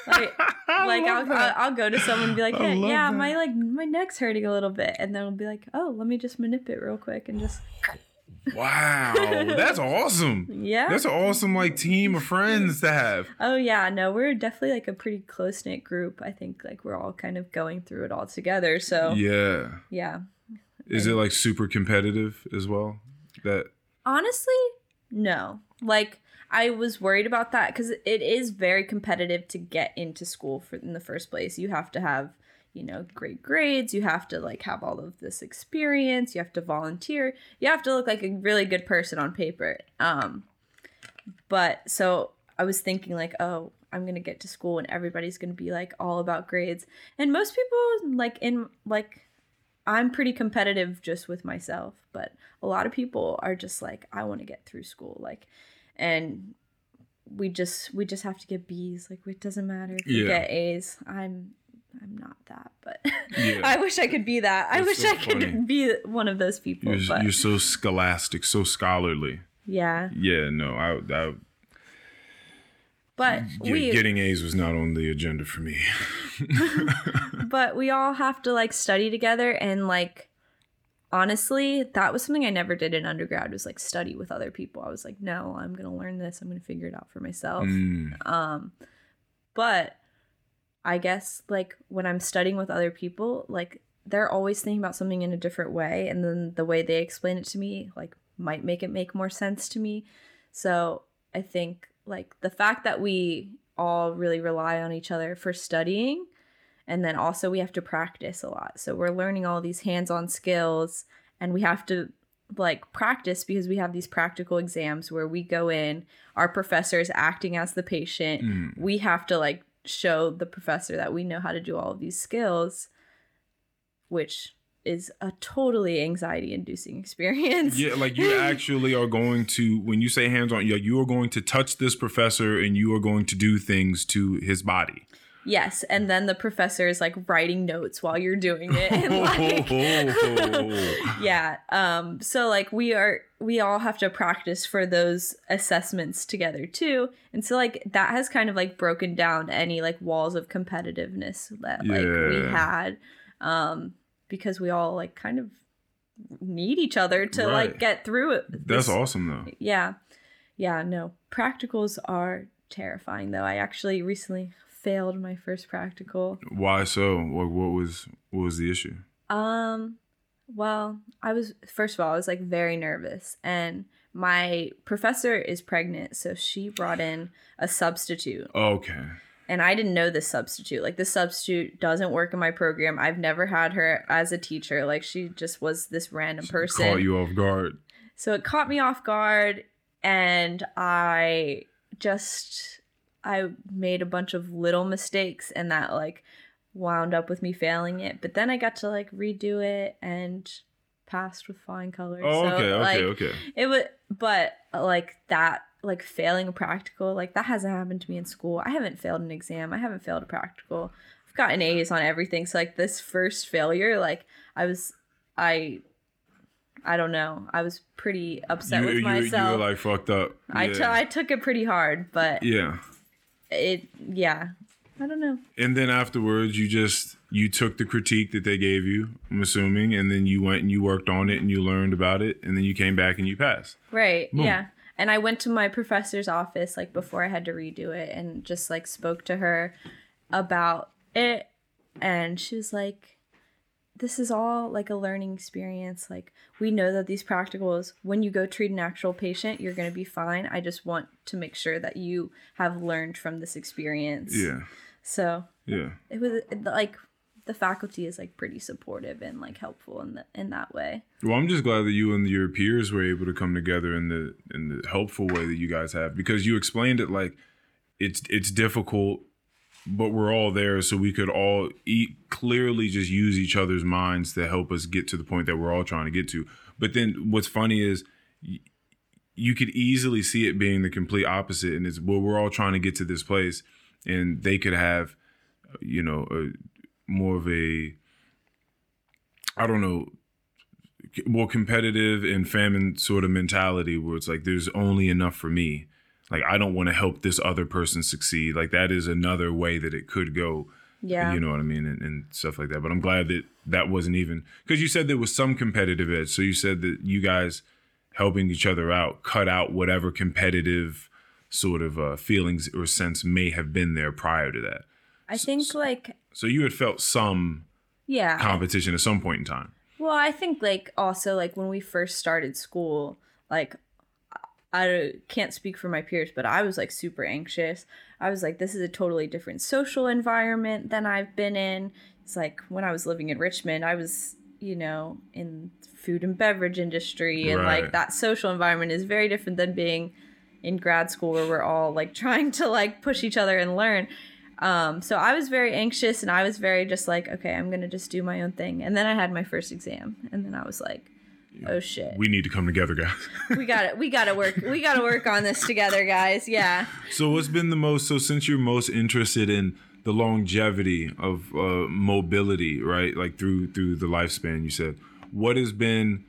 B: Like, like I'll. I'll, I'll go to someone and be like, hey, yeah,
A: that.
B: my like my neck's hurting a little bit, and then they'll be like, oh, let me just manipulate real quick and just
A: wow, that's awesome.
B: yeah.
A: That's an awesome like team of friends to have.
B: oh yeah, no, we're definitely like a pretty close knit group. I think like we're all kind of going through it all together. So yeah.
A: Yeah. Is it like super competitive as well? That
B: honestly, no. Like I was worried about that because it is very competitive to get into school for in the first place. You have to have you know great grades. You have to like have all of this experience. You have to volunteer. You have to look like a really good person on paper. Um, but so I was thinking like, oh, I'm gonna get to school and everybody's gonna be like all about grades. And most people like in like I'm pretty competitive just with myself, but a lot of people are just like, I want to get through school, like, and we just we just have to get B's. Like, it doesn't matter if you
A: Yeah.
B: get A's. I'm I'm not that, but
A: Yeah.
B: I wish I could be that. I wish
A: so
B: I could be one of those people.
A: you're,
B: but
A: you're so scholastic, so scholarly.
B: yeah,
A: Yeah, no, I, I
B: but
A: yeah,
B: we
A: getting A's was not on the agenda for me.
B: but we all have to like study together and like honestly that was something i never did in undergrad was like study with other people i was like no i'm gonna learn this i'm gonna figure it out for myself
A: Mm,
B: um but i guess like when i'm studying with other people like they're always thinking about something in a different way and then the way they explain it to me like might make it make more sense to me. So i think like the fact that we all really rely on each other for studying and then also we have to practice a lot. So we're learning all these hands-on skills and we have to like practice because we have these practical exams where we go in our professor is acting as the patient.
A: Mm.
B: we have to like show the professor that we know how to do all of these skills which is a totally anxiety inducing experience
A: Yeah, like you actually are going to when you say hands on, you you are going to touch this professor and you are going to do things to his body.
B: Yes, and then the professor is like writing notes while you're doing it. And like, yeah. Um, so like we are we all have to practice for those assessments together too. And so like that has kind of like broken down any like walls of competitiveness that like we had. Um, because we all like kind of need each other to like get through it.
A: That's
B: this-
A: awesome though.
B: yeah. Yeah, no. Practicals are terrifying though. I actually recently failed my first practical.
A: Why so? What, what was what was the issue?
B: Um well, I was first of all, I was like very nervous and my professor is pregnant, so she brought in a substitute.
A: Okay.
B: And I didn't know this substitute. Like this substitute doesn't work in my program. I've never had her as a teacher. Like she just was this random person.
A: Caught you off guard.
B: So it caught me off guard and I just I made a bunch of little mistakes and that like wound up with me failing it. But then I got to like redo it and passed with flying colors.
A: Oh,
B: So,
A: okay, okay,
B: like,
A: okay.
B: It was but like that like failing a practical, like that hasn't happened to me in school. I haven't failed an exam. I haven't failed a practical. I've gotten A's on everything. So like this first failure, like I was I I don't know. I was pretty upset
A: You,
B: with
A: you, you
B: myself.
A: were like fucked up.
B: I
A: yeah.
B: t- I took it pretty hard, but
A: yeah.
B: It yeah. I don't know.
A: And then afterwards, you just you took the critique that they gave you. I'm assuming, and then you went and you worked on it and you learned about it, and then you came back and you passed.
B: Right.
A: Boom.
B: Yeah. And I went to my professor's office like before I had to redo it and just like spoke to her about it and she was like this is all like a learning experience. Like we know that these practicals when you go treat an actual patient, you're going to be fine. I just want to make sure that you have learned from this experience.
A: Yeah.
B: So,
A: Yeah.
B: it was like the faculty is like pretty supportive and like helpful in the, in that way.
A: Well, I'm just glad that you and your peers were able to come together in the in the helpful way that you guys have because you explained it like it's it's difficult, but we're all there, so we could all eat clearly just use each other's minds to help us get to the point that we're all trying to get to. But then what's funny is you could easily see it being the complete opposite, and it's well, we're all trying to get to this place, and they could have, you know, a, more of a I don't know more competitive and famine sort of mentality where it's like there's only enough for me like i don't want to help this other person succeed. Like that is another way that it could go
B: Yeah.
A: you know what i mean and, and stuff like that. But i'm glad that that wasn't even because you said there was some competitive edge. So you said that you guys helping each other out cut out whatever competitive sort of uh, feelings or sense may have been there prior to that.
B: I think like
A: so you had felt some
B: yeah.
A: competition at some point in time.
B: Well, I think like also like when we first started school, like I can't speak for my peers, but I was like super anxious. I was like, this is a totally different social environment than I've been in. It's like when I was living in Richmond, I was, you know, in food and beverage industry and
A: Right.
B: like that social environment is very different than being in grad school where we're all like trying to like push each other and learn. Um, so I was very anxious and I was very just like, okay, I'm gonna just do my own thing. And then I had my first exam, and then I was like, oh shit,
A: we need to come together guys
B: we got it We got to work. We got to work on this together, guys. Yeah.
A: So what's been the most? So since you're most interested in the longevity of uh, mobility, right? Like through through the lifespan, you said, what has been,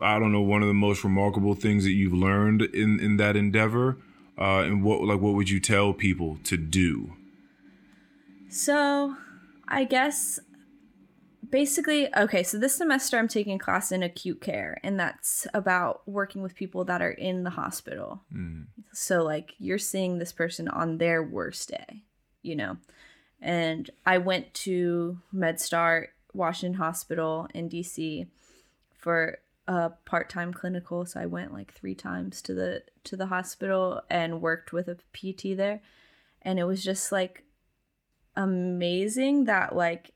A: I don't know, one of the most remarkable things that you've learned in in that endeavor, uh, and what like what would you tell people to do?
B: So, I guess basically, okay, so this semester I'm taking a class in acute care, and that's about working with people that are in the hospital. Mm. So, like, you're seeing this person on their worst day, you know? And I went to MedStar Washington Hospital in DC for a part-time clinical so i went like three times to the to the hospital and worked with a pt there and it was just like amazing that like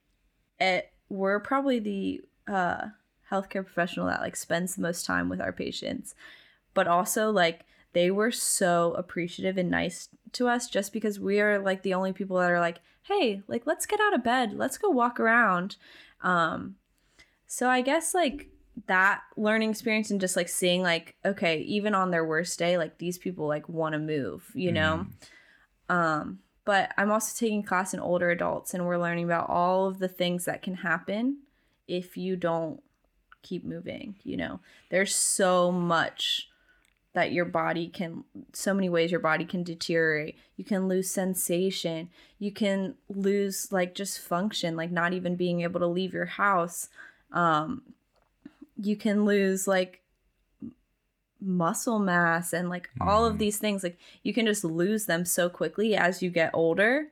B: it we're probably the uh healthcare professional that like spends the most time with our patients. But also like they were so appreciative and nice to us just because we are like the only people that are like hey like let's get out of bed. Let's go walk around. Um so i guess like that learning experience and just like seeing like okay even on their worst day like these people like want to move you know? Um but I'm also taking class in older adults, and we're learning about all of the things that can happen if you don't keep moving. You know, there's so much that your body can, so many ways your body can deteriorate. You can lose sensation. You can lose like just function, like not even being able to leave your house. Um, you can lose like muscle mass and like all of
A: Mhm.
B: these things like you can just lose them so quickly as you get older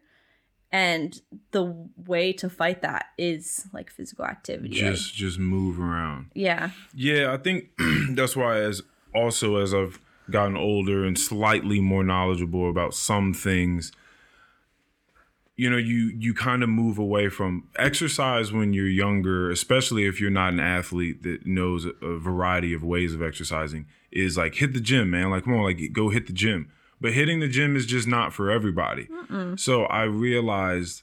B: and the way to fight that is like physical activity
A: Just just move around.
B: yeah
A: Yeah, I think that's why as also as I've gotten older and slightly more knowledgeable about some things, you know, you you kind of move away from exercise when you're younger, especially if you're not an athlete that knows a, variety of ways of exercising, is like hit the gym, man. Like come on, like go hit the gym. But hitting the gym is just not for everybody. So I realized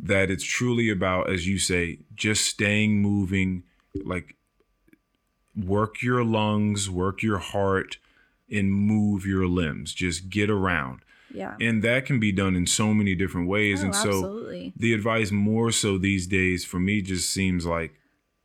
A: that it's truly about, as you say, just staying moving, like work your lungs, work your heart, and move your limbs. Just get around.
B: Yeah
A: And that can be done in so many different ways.
B: oh,
A: and so
B: absolutely
A: the advice more so these days for me just seems like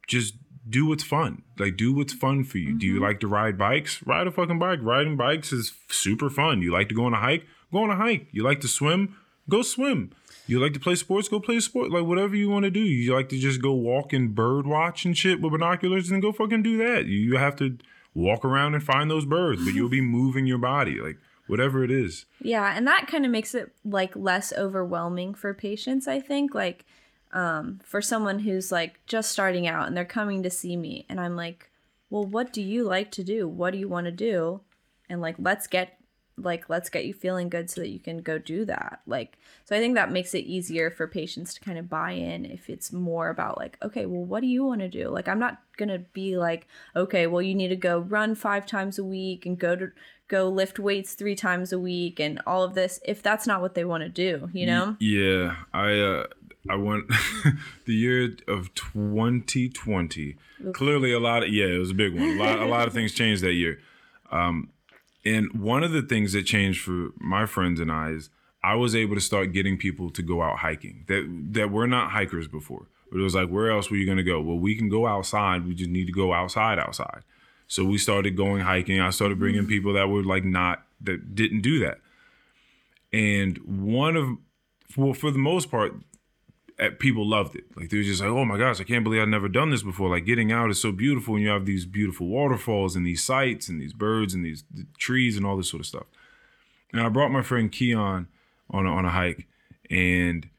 A: just do what's fun. Like do what's fun for you. Do you mm-hmm. like to ride bikes? Ride a fucking bike. Riding bikes is super fun. You like to go on a hike? Go on a hike. You like to swim? Go swim. You like to play sports? Go play sport. Like whatever you want to do. You like to just go walk and bird watch and shit with binoculars and go fucking do that. You have to walk around and find those birds, but you'll be moving your body. Like whatever it is.
B: Yeah, and that kind of makes it like less overwhelming for patients, I think. Like um for someone who's like just starting out and they're coming to see me and I'm like, "Well, what do you like to do? What do you want to do?" And like, let's get like let's get you feeling good so that you can go do that. Like so I think that makes it easier for patients to kind of buy in if it's more about like, "Okay, well, what do you want to do?" Like I'm not going to be like, "Okay, well, you need to go run 5 times a week and go to go lift weights three times a week and all of this if that's not what they want to do you know
A: Yeah, I uh I went the year of 2020. Clearly a lot of yeah, it was a big one. A lot a lot of things changed that year. Um and one of the things that changed for my friends and I is I was able to start getting people to go out hiking that that were not hikers before. But it was like, where else were you going to go? Well, we can go outside. We just need to go outside, outside. So we started going hiking. I started bringing people that were like not that didn't do that. And one of well, for the most part, eh, people loved it. Like they were just like, "Oh my gosh, I can't believe I've never done this before." Like getting out is so beautiful, and you have these beautiful waterfalls and these sights and these birds and these th- trees and all this sort of stuff. And I brought my friend Keon on a, on a hike, and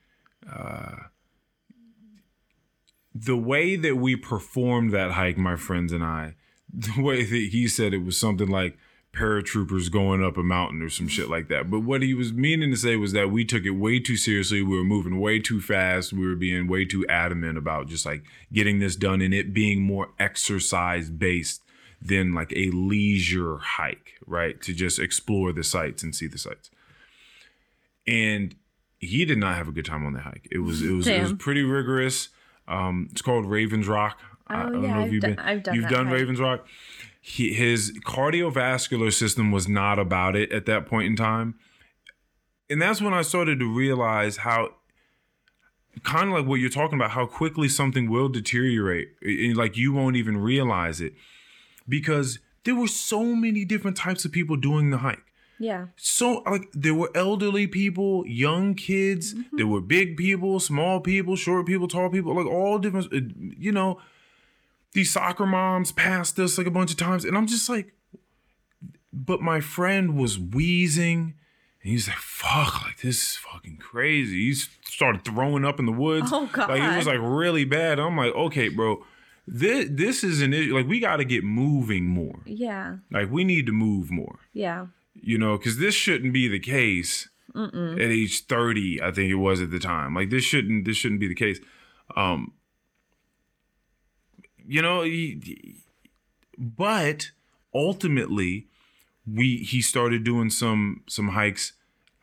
A: uh, the way that we performed that hike, my friends and I, the way that he said it was something like paratroopers going up a mountain or some shit like that. But what he was meaning to say was that we took it way too seriously. We were moving way too fast. We were being way too adamant about just like getting this done and it being more exercise based than like a leisure hike, right? To just explore the sights and see the sights. And he did not have a good time on the hike. It was it was it was pretty rigorous. Um, it's called Ravens Rock. I
B: Oh,
A: don't
B: yeah,
A: know if
B: I've
A: you've
B: done-
A: been.
B: I've done
A: you've done. Ravens Rock. He, his cardiovascular system was not about it at that point in time, and that's when I started to realize how, kind of like what you're talking about, how quickly something will deteriorate, and like you won't even realize it, because there were so many different types of people doing the hike
B: yeah
A: so like there were elderly people, young kids, there were big people, small people, short people, tall people, like all different. uh, You know, these soccer moms passed us like a bunch of times, and I'm just like, but my friend was wheezing. And he's like, fuck, like this is fucking crazy. He started throwing up in the woods.
B: Oh, God.
A: Like it was like really bad. I'm like, okay, bro, this this is an issue. Like we got to get moving more.
B: yeah
A: Like we need to move more
B: yeah
A: you know, because this shouldn't be the case at age 30, I think it was at the time. Like this shouldn't this shouldn't be the case. Um, you know, he- but ultimately, we he started doing some some hikes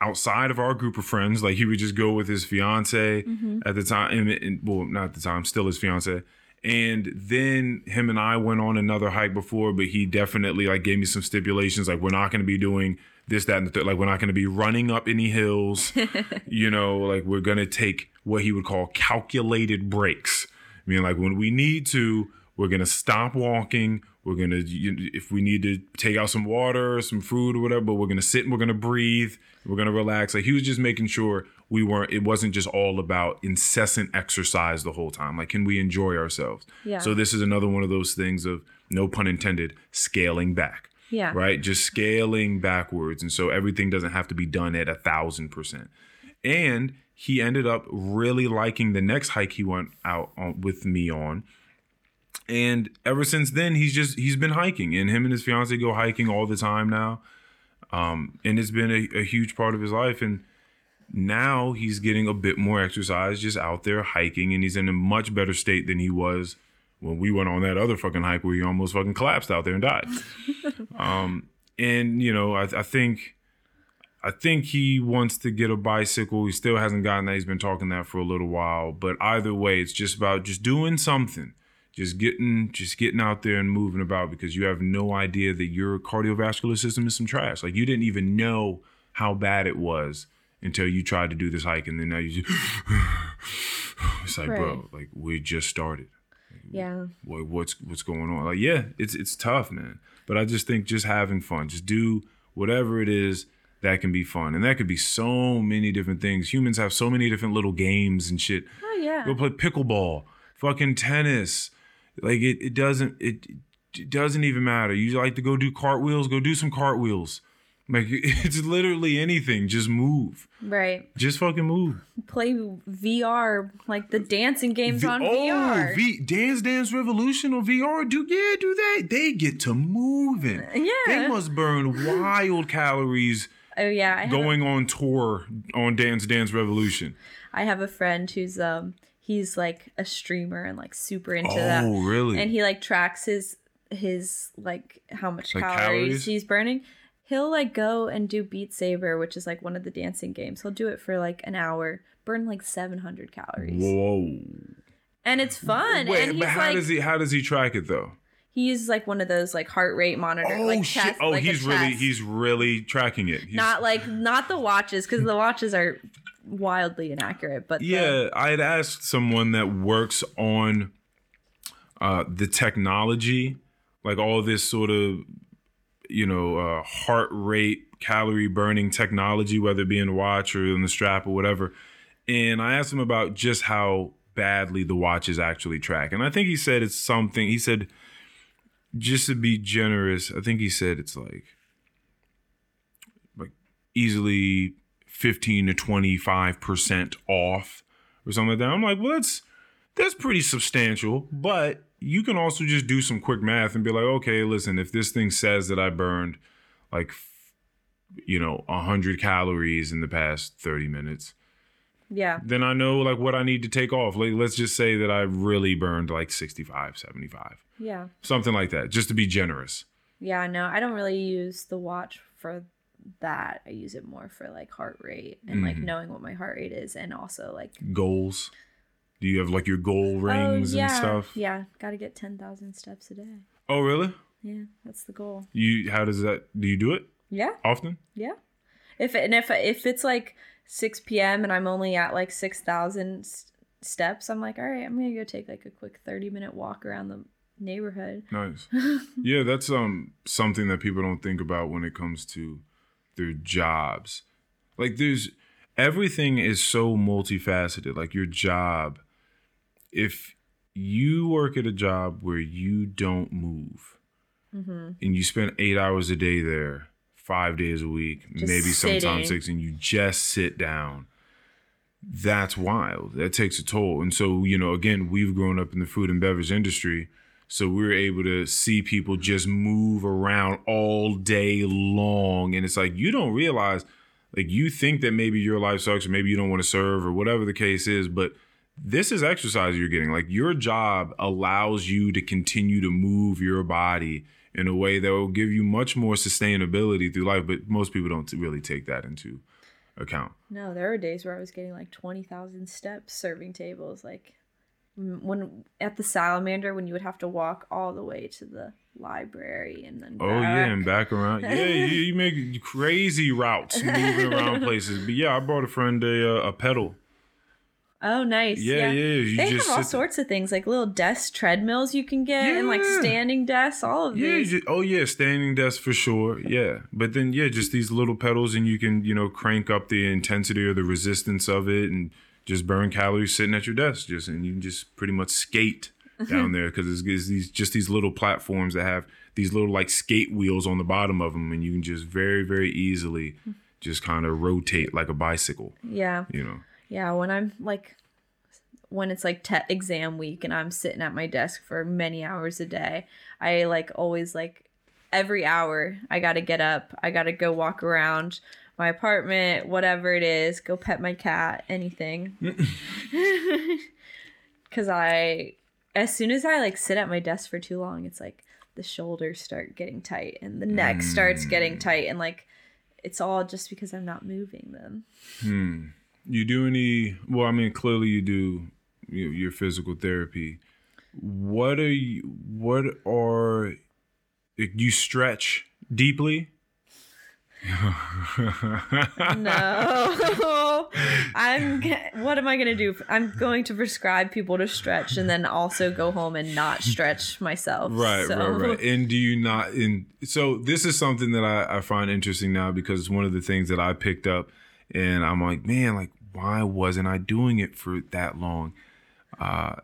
A: outside of our group of friends. Like he would just go with his fiance mm-hmm. at the time, and, and well, not at the time, still his fiance, And then him and I went on another hike before, but he definitely like gave me some stipulations like we're not going to be doing this, that, and the third. Like we're not going to be running up any hills. you know, like we're going to take what he would call calculated breaks. I mean, like when we need to, we're to stop walking. We're to, if we need to take out some water or some food or whatever, but we're to sit and we're to breathe. We're to relax. Like he was just making sure we weren't, it wasn't just all about incessant exercise the whole time. Like, can we enjoy ourselves?
B: Yeah.
A: So this is another one of those things of, no pun intended, scaling back
B: Yeah.
A: right? Just scaling backwards. And so everything doesn't have to be done at a thousand percent. And he ended up really liking the next hike he went out on, with me on. And ever since then, he's just he's been hiking, and him and his fiance go hiking all the time now. Um, and it's been a, a huge part of his life. And now he's getting a bit more exercise just out there hiking, and he's in a much better state than he was when we went on that other fucking hike where he almost fucking collapsed out there and died. um, and you know, I, I think, I think he wants to get a bicycle. He still hasn't gotten that. He's been talking that for a little while. But either way, it's just about just doing something, just getting, just getting out there and moving about because you have no idea that your cardiovascular system is some trash. Like you didn't even know how bad it was until you tried to do this hike, and then now you just, it's like, bro, like we just started
B: Yeah.
A: what, what's what's going on. Like, yeah, it's it's tough, man. But I just think just having fun, just do whatever it is that can be fun, and that could be so many different things. Humans have so many different little games and shit.
B: Oh yeah.
A: Go play pickleball, fucking tennis. Like it, it doesn't it, it doesn't even matter. You like to go do cartwheels, go do some cartwheels. Like it's literally anything. Just move.
B: Right.
A: Just fucking move.
B: Play VR like the dancing games
A: V-
B: on
A: oh,
B: VR.
A: V- Dance Dance Revolution or VR. Do yeah, do that. They get to moving.
B: yeah.
A: They must burn wild calories
B: oh yeah. I
A: going on tour on Dance Dance Revolution.
B: I have a friend who's um he's like a streamer and like super into
A: oh,
B: that.
A: really?
B: and he like tracks his his like how much
A: Like
B: calories,
A: calories?
B: he's burning he'll like go and do beat saber which is like one of the dancing games he'll do it for like an hour burn like 700 calories
A: Whoa.
B: and it's fun
A: Wait,
B: and he's
A: but how
B: like
A: does he how does he track it though?
B: He uses like one of those like heart rate monitor
A: Oh
B: like
A: shit! oh,
B: like
A: he's really he's really tracking it. He's,
B: not like not the watches because the watches are wildly inaccurate but the-
A: Yeah, I had asked someone that works on uh, the technology, like all this sort of, you know, uh, heart rate, calorie burning technology, whether it be in the watch or in the strap or whatever. And I asked him about just how badly the watches actually track. And I think he said it's something, he said, just to be generous, I think he said it's like, like easily 15 to 25% off or something like that. I'm like, well, that's that's pretty substantial, but you can also just do some quick math and be like, okay, listen, if this thing says that I burned like you know, 100 calories in the past 30 minutes,
B: yeah
A: then I know like what I need to take off. Like let's just say that I really burned like 65, 75.
B: yeah
A: Something like that, just to be generous.
B: yeah no i don't really use the watch for that i use it more for like heart rate and like
A: Mhm.
B: knowing what my heart rate is and also like
A: Goals. Do you have like your goal rings
B: oh, yeah,
A: and stuff?
B: yeah gotta get 10000 steps a day
A: Oh, really?
B: yeah that's the goal
A: You how does that do you do it
B: yeah
A: often?
B: yeah if and if if it's like 6 p.m and i'm only at like 6000 s- steps i'm like all right i'm gonna go take like a quick 30 minute walk around the neighborhood
A: Nice. yeah, that's um something that people don't think about when it comes to their jobs. Like there's everything is so multifaceted. Like your job, if you work at a job where you don't move
B: mm-hmm.
A: and you spend eight hours a day there, five days a week,
B: Just
A: maybe sometimes six, and you just sit down. That's wild. That takes a toll. And so, you know, again, we've grown up in the food and beverage industry. So we're able to see people just move around all day long. And it's like, you don't realize, like, you think that maybe your life sucks or maybe you don't want to serve or whatever the case is, but this is exercise you're getting. Like, your job allows you to continue to move your body in a way that will give you much more sustainability through life. But most people don't really take that into account.
B: no there were days where i was getting like 20000 steps serving tables like when at the salamander when you would have to walk all the way to the library and then
A: Oh yeah,
B: back.
A: and back around. Yeah, you, you make crazy routes moving around places. But yeah, I brought a friend a uh, a pedal.
B: Oh nice
A: Yeah, yeah. You
B: they
A: just
B: have all
A: sit-
B: sorts of things like little desk treadmills you can get and like standing desks all of
A: Yeah, you
B: these
A: ju- oh yeah, standing desks for sure. Yeah, but then yeah, just these little pedals, and you can you know crank up the intensity or the resistance of it, and just burn calories sitting at your desk. Just and you can just pretty much skate down there because it's, it's these just these little platforms that have these little like skate wheels on the bottom of them, and you can just very very easily hmm. just kind of rotate like a bicycle.
B: yeah
A: You know.
B: Yeah, when I'm like when it's like te- exam week and I'm sitting at my desk for many hours a day, I like always like every hour I got to get up, I got to go walk around my apartment, whatever it is, go pet my cat, anything. Cuz I as soon as I like sit at my desk for too long, it's like the shoulders start getting tight and the neck starts getting tight and like it's all just because I'm not moving them.
A: Hmm. You do any? Well, I mean, clearly you do you, your physical therapy. What are you? What are you stretch deeply?
B: No, I'm. What am I gonna do? I'm going to prescribe people to stretch and then also go home and not stretch myself.
A: Right,
B: So-
A: right, right. And do you not? And so this is something that I, I find interesting now because it's one of the things that I picked up, and I'm like, man, like why wasn't I doing it for that long? Uh,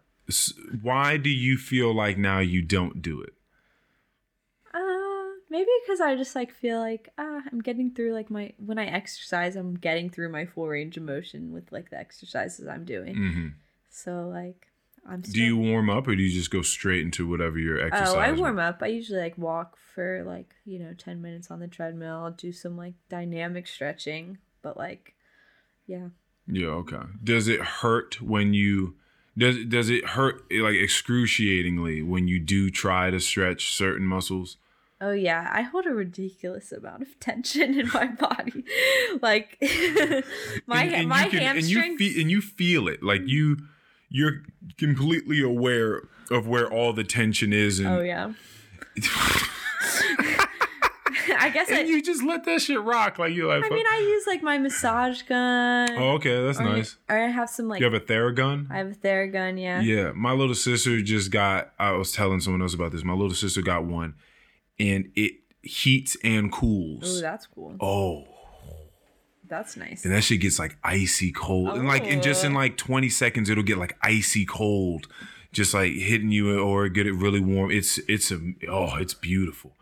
A: why do you feel like now you don't do it?
B: Uh, maybe because I just like feel like ah, I'm getting through like my when I exercise, I'm getting through my full range of motion with like the exercises I'm doing.
A: hmm
B: So like I'm. Still,
A: Do you warm up or do you just go straight into whatever your exercise?
B: Oh, I warm up. I usually like walk for like, you know, 10 minutes on the treadmill, do some like dynamic stretching, but like yeah.
A: Yeah, okay. Does it hurt when you does does it hurt like excruciatingly when you do try to stretch certain muscles?
B: Oh yeah, I hold a ridiculous amount of tension in my body. like my
A: And- and
B: my
A: can- and you fe- and you feel it like you you're completely aware of where all the tension is and,
B: oh yeah. I guess
A: and
B: I,
A: you just let that shit rock like you're like
B: I mean I use like my massage gun.
A: oh okay that's
B: or,
A: nice
B: Or I have some like
A: you have a theragun
B: I have a Theragun, yeah.
A: Yeah, my little sister just got. I was telling someone else about this. My little sister got one, and it heats and cools.
B: Oh, that's cool.
A: Oh,
B: That's nice.
A: and that shit gets like icy cold, and like in just in
B: Oh.
A: like twenty seconds, it'll get like icy cold, just like hitting you or get it really warm. It's it's a oh, it's beautiful.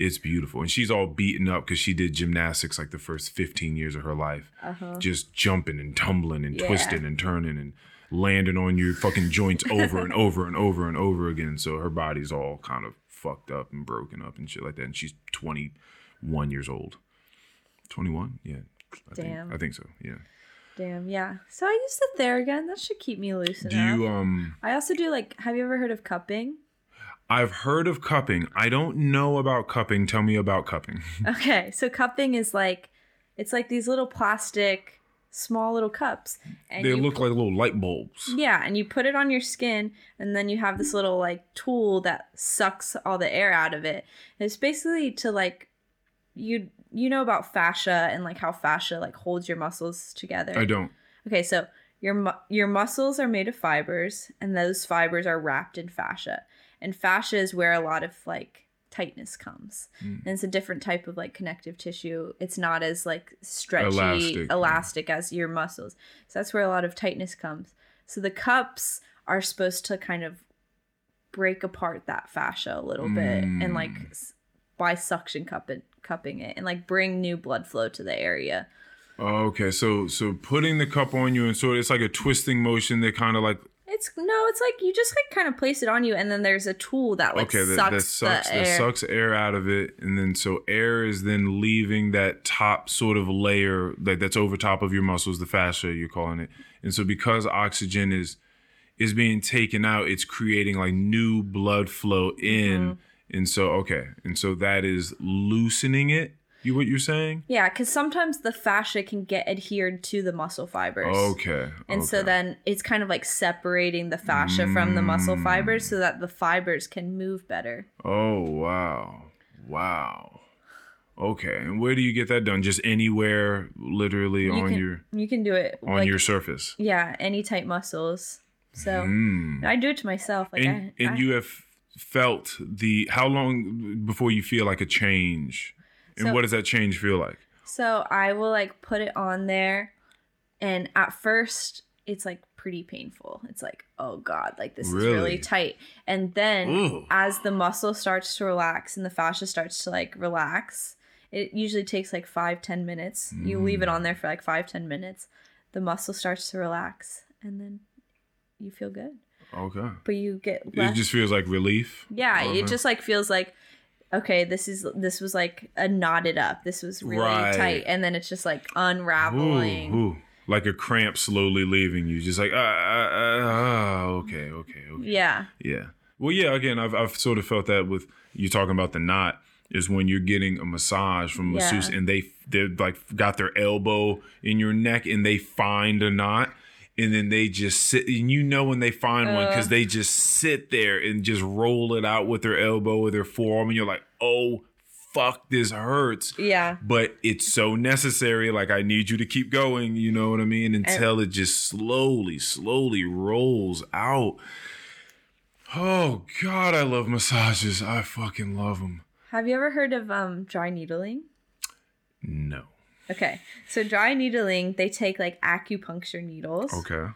A: It's beautiful, and she's all beaten up because she did gymnastics like the first fifteen years of her life,
B: Uh-huh.
A: just jumping and tumbling and
B: Yeah.
A: twisting and turning and landing on your fucking joints over and over and over and over again. So her body's all kind of fucked up and broken up and shit like that. And she's 21 years old. 21? Yeah. I
B: Damn.
A: Think, I think so. Yeah.
B: Damn, yeah. So I use the Theragun. That should keep me loose
A: Do you um
B: I also do like have you ever heard of cupping?
A: I've heard of cupping. I don't know about cupping. Tell me about cupping.
B: Okay, so cupping is like it's like these little plastic small little cups and
A: they look like little light bulbs.
B: Yeah, and you put it on your skin, and then you have this little like tool that sucks all the air out of it. It's basically to like you you know about fascia and like how fascia like holds your muscles together.
A: I don't.
B: Okay, so your your muscles are made of fibers, and those fibers are wrapped in fascia. And fascia is where a lot of like tightness comes,
A: Mm.
B: and it's a different type of like connective tissue. It's not as like stretchy,
A: Elastic,
B: elastic,
A: yeah.
B: as your muscles. So that's where a lot of tightness comes. So the cups are supposed to kind of break apart that fascia a little bit, and like
A: Mm.
B: by suction cup it, cupping it, and like bring new blood flow to the area.
A: Okay, so so putting the cup on you and so it's like a twisting motion that kind of like
B: It's no, it's like you just like kind of place it on you, and then there's a tool that like
A: okay
B: sucks,
A: that sucks
B: the
A: that
B: air.
A: sucks air out of it and then so air is then leaving that top sort of layer like that's over top of your muscles the fascia you're calling it and so because oxygen is is being taken out it's creating like new blood flow in
B: Mm-hmm.
A: and so okay and so that is loosening it You what you're saying?
B: Yeah, because sometimes the fascia can get adhered to the muscle fibers.
A: Okay.
B: And so then it's kind of like separating the fascia from the muscle fibers so that the fibers can move better.
A: Oh wow. Wow. Okay. And where do you get that done? Just anywhere literally
B: You
A: on
B: can,
A: your
B: you can do it
A: on
B: like
A: your surface.
B: yeah, any tight muscles. So
A: Mm.
B: I do it to myself. Like
A: And
B: I,
A: and
B: I-
A: you have felt the how long before you feel like a change? And
B: So-
A: what does that change feel like?
B: So I will like put it on there, and at first it's like pretty painful. It's like, oh god, like this is
A: Really?
B: really tight. And then
A: Ooh.
B: as the muscle starts to relax and the fascia starts to like relax, it usually takes like five ten minutes. You leave it on there mm. for like five ten minutes. The muscle starts to relax, and then you feel good.
A: Okay.
B: But you get
A: It just feels like relief.
B: Yeah,
A: Okay.
B: it just like feels like okay, this is this was like a knotted up. This was really
A: Right.
B: tight, and then it's just like unraveling.
A: ooh. Like a cramp slowly leaving you. Just like ah, ah, ah, ah, okay, okay, okay.
B: Yeah,
A: Yeah. Well, yeah. Again, I've I've sort of felt that with you talking about the knot is when you're getting a massage from a
B: Yeah.
A: masseuse and they they're like got their elbow in your neck and they find a knot and then they just sit and you know when they find one because
B: Uh.
A: they just sit there and just roll it out with their elbow or their forearm and you're like oh fuck this hurts
B: yeah,
A: but it's so necessary. Like I need you to keep going. You know what I mean? Until it just slowly, slowly rolls out. Oh God, I love massages. I fucking love them.
B: Have you ever heard of um dry needling?
A: No.
B: Okay, so dry needling, they take like acupuncture needles
A: Okay.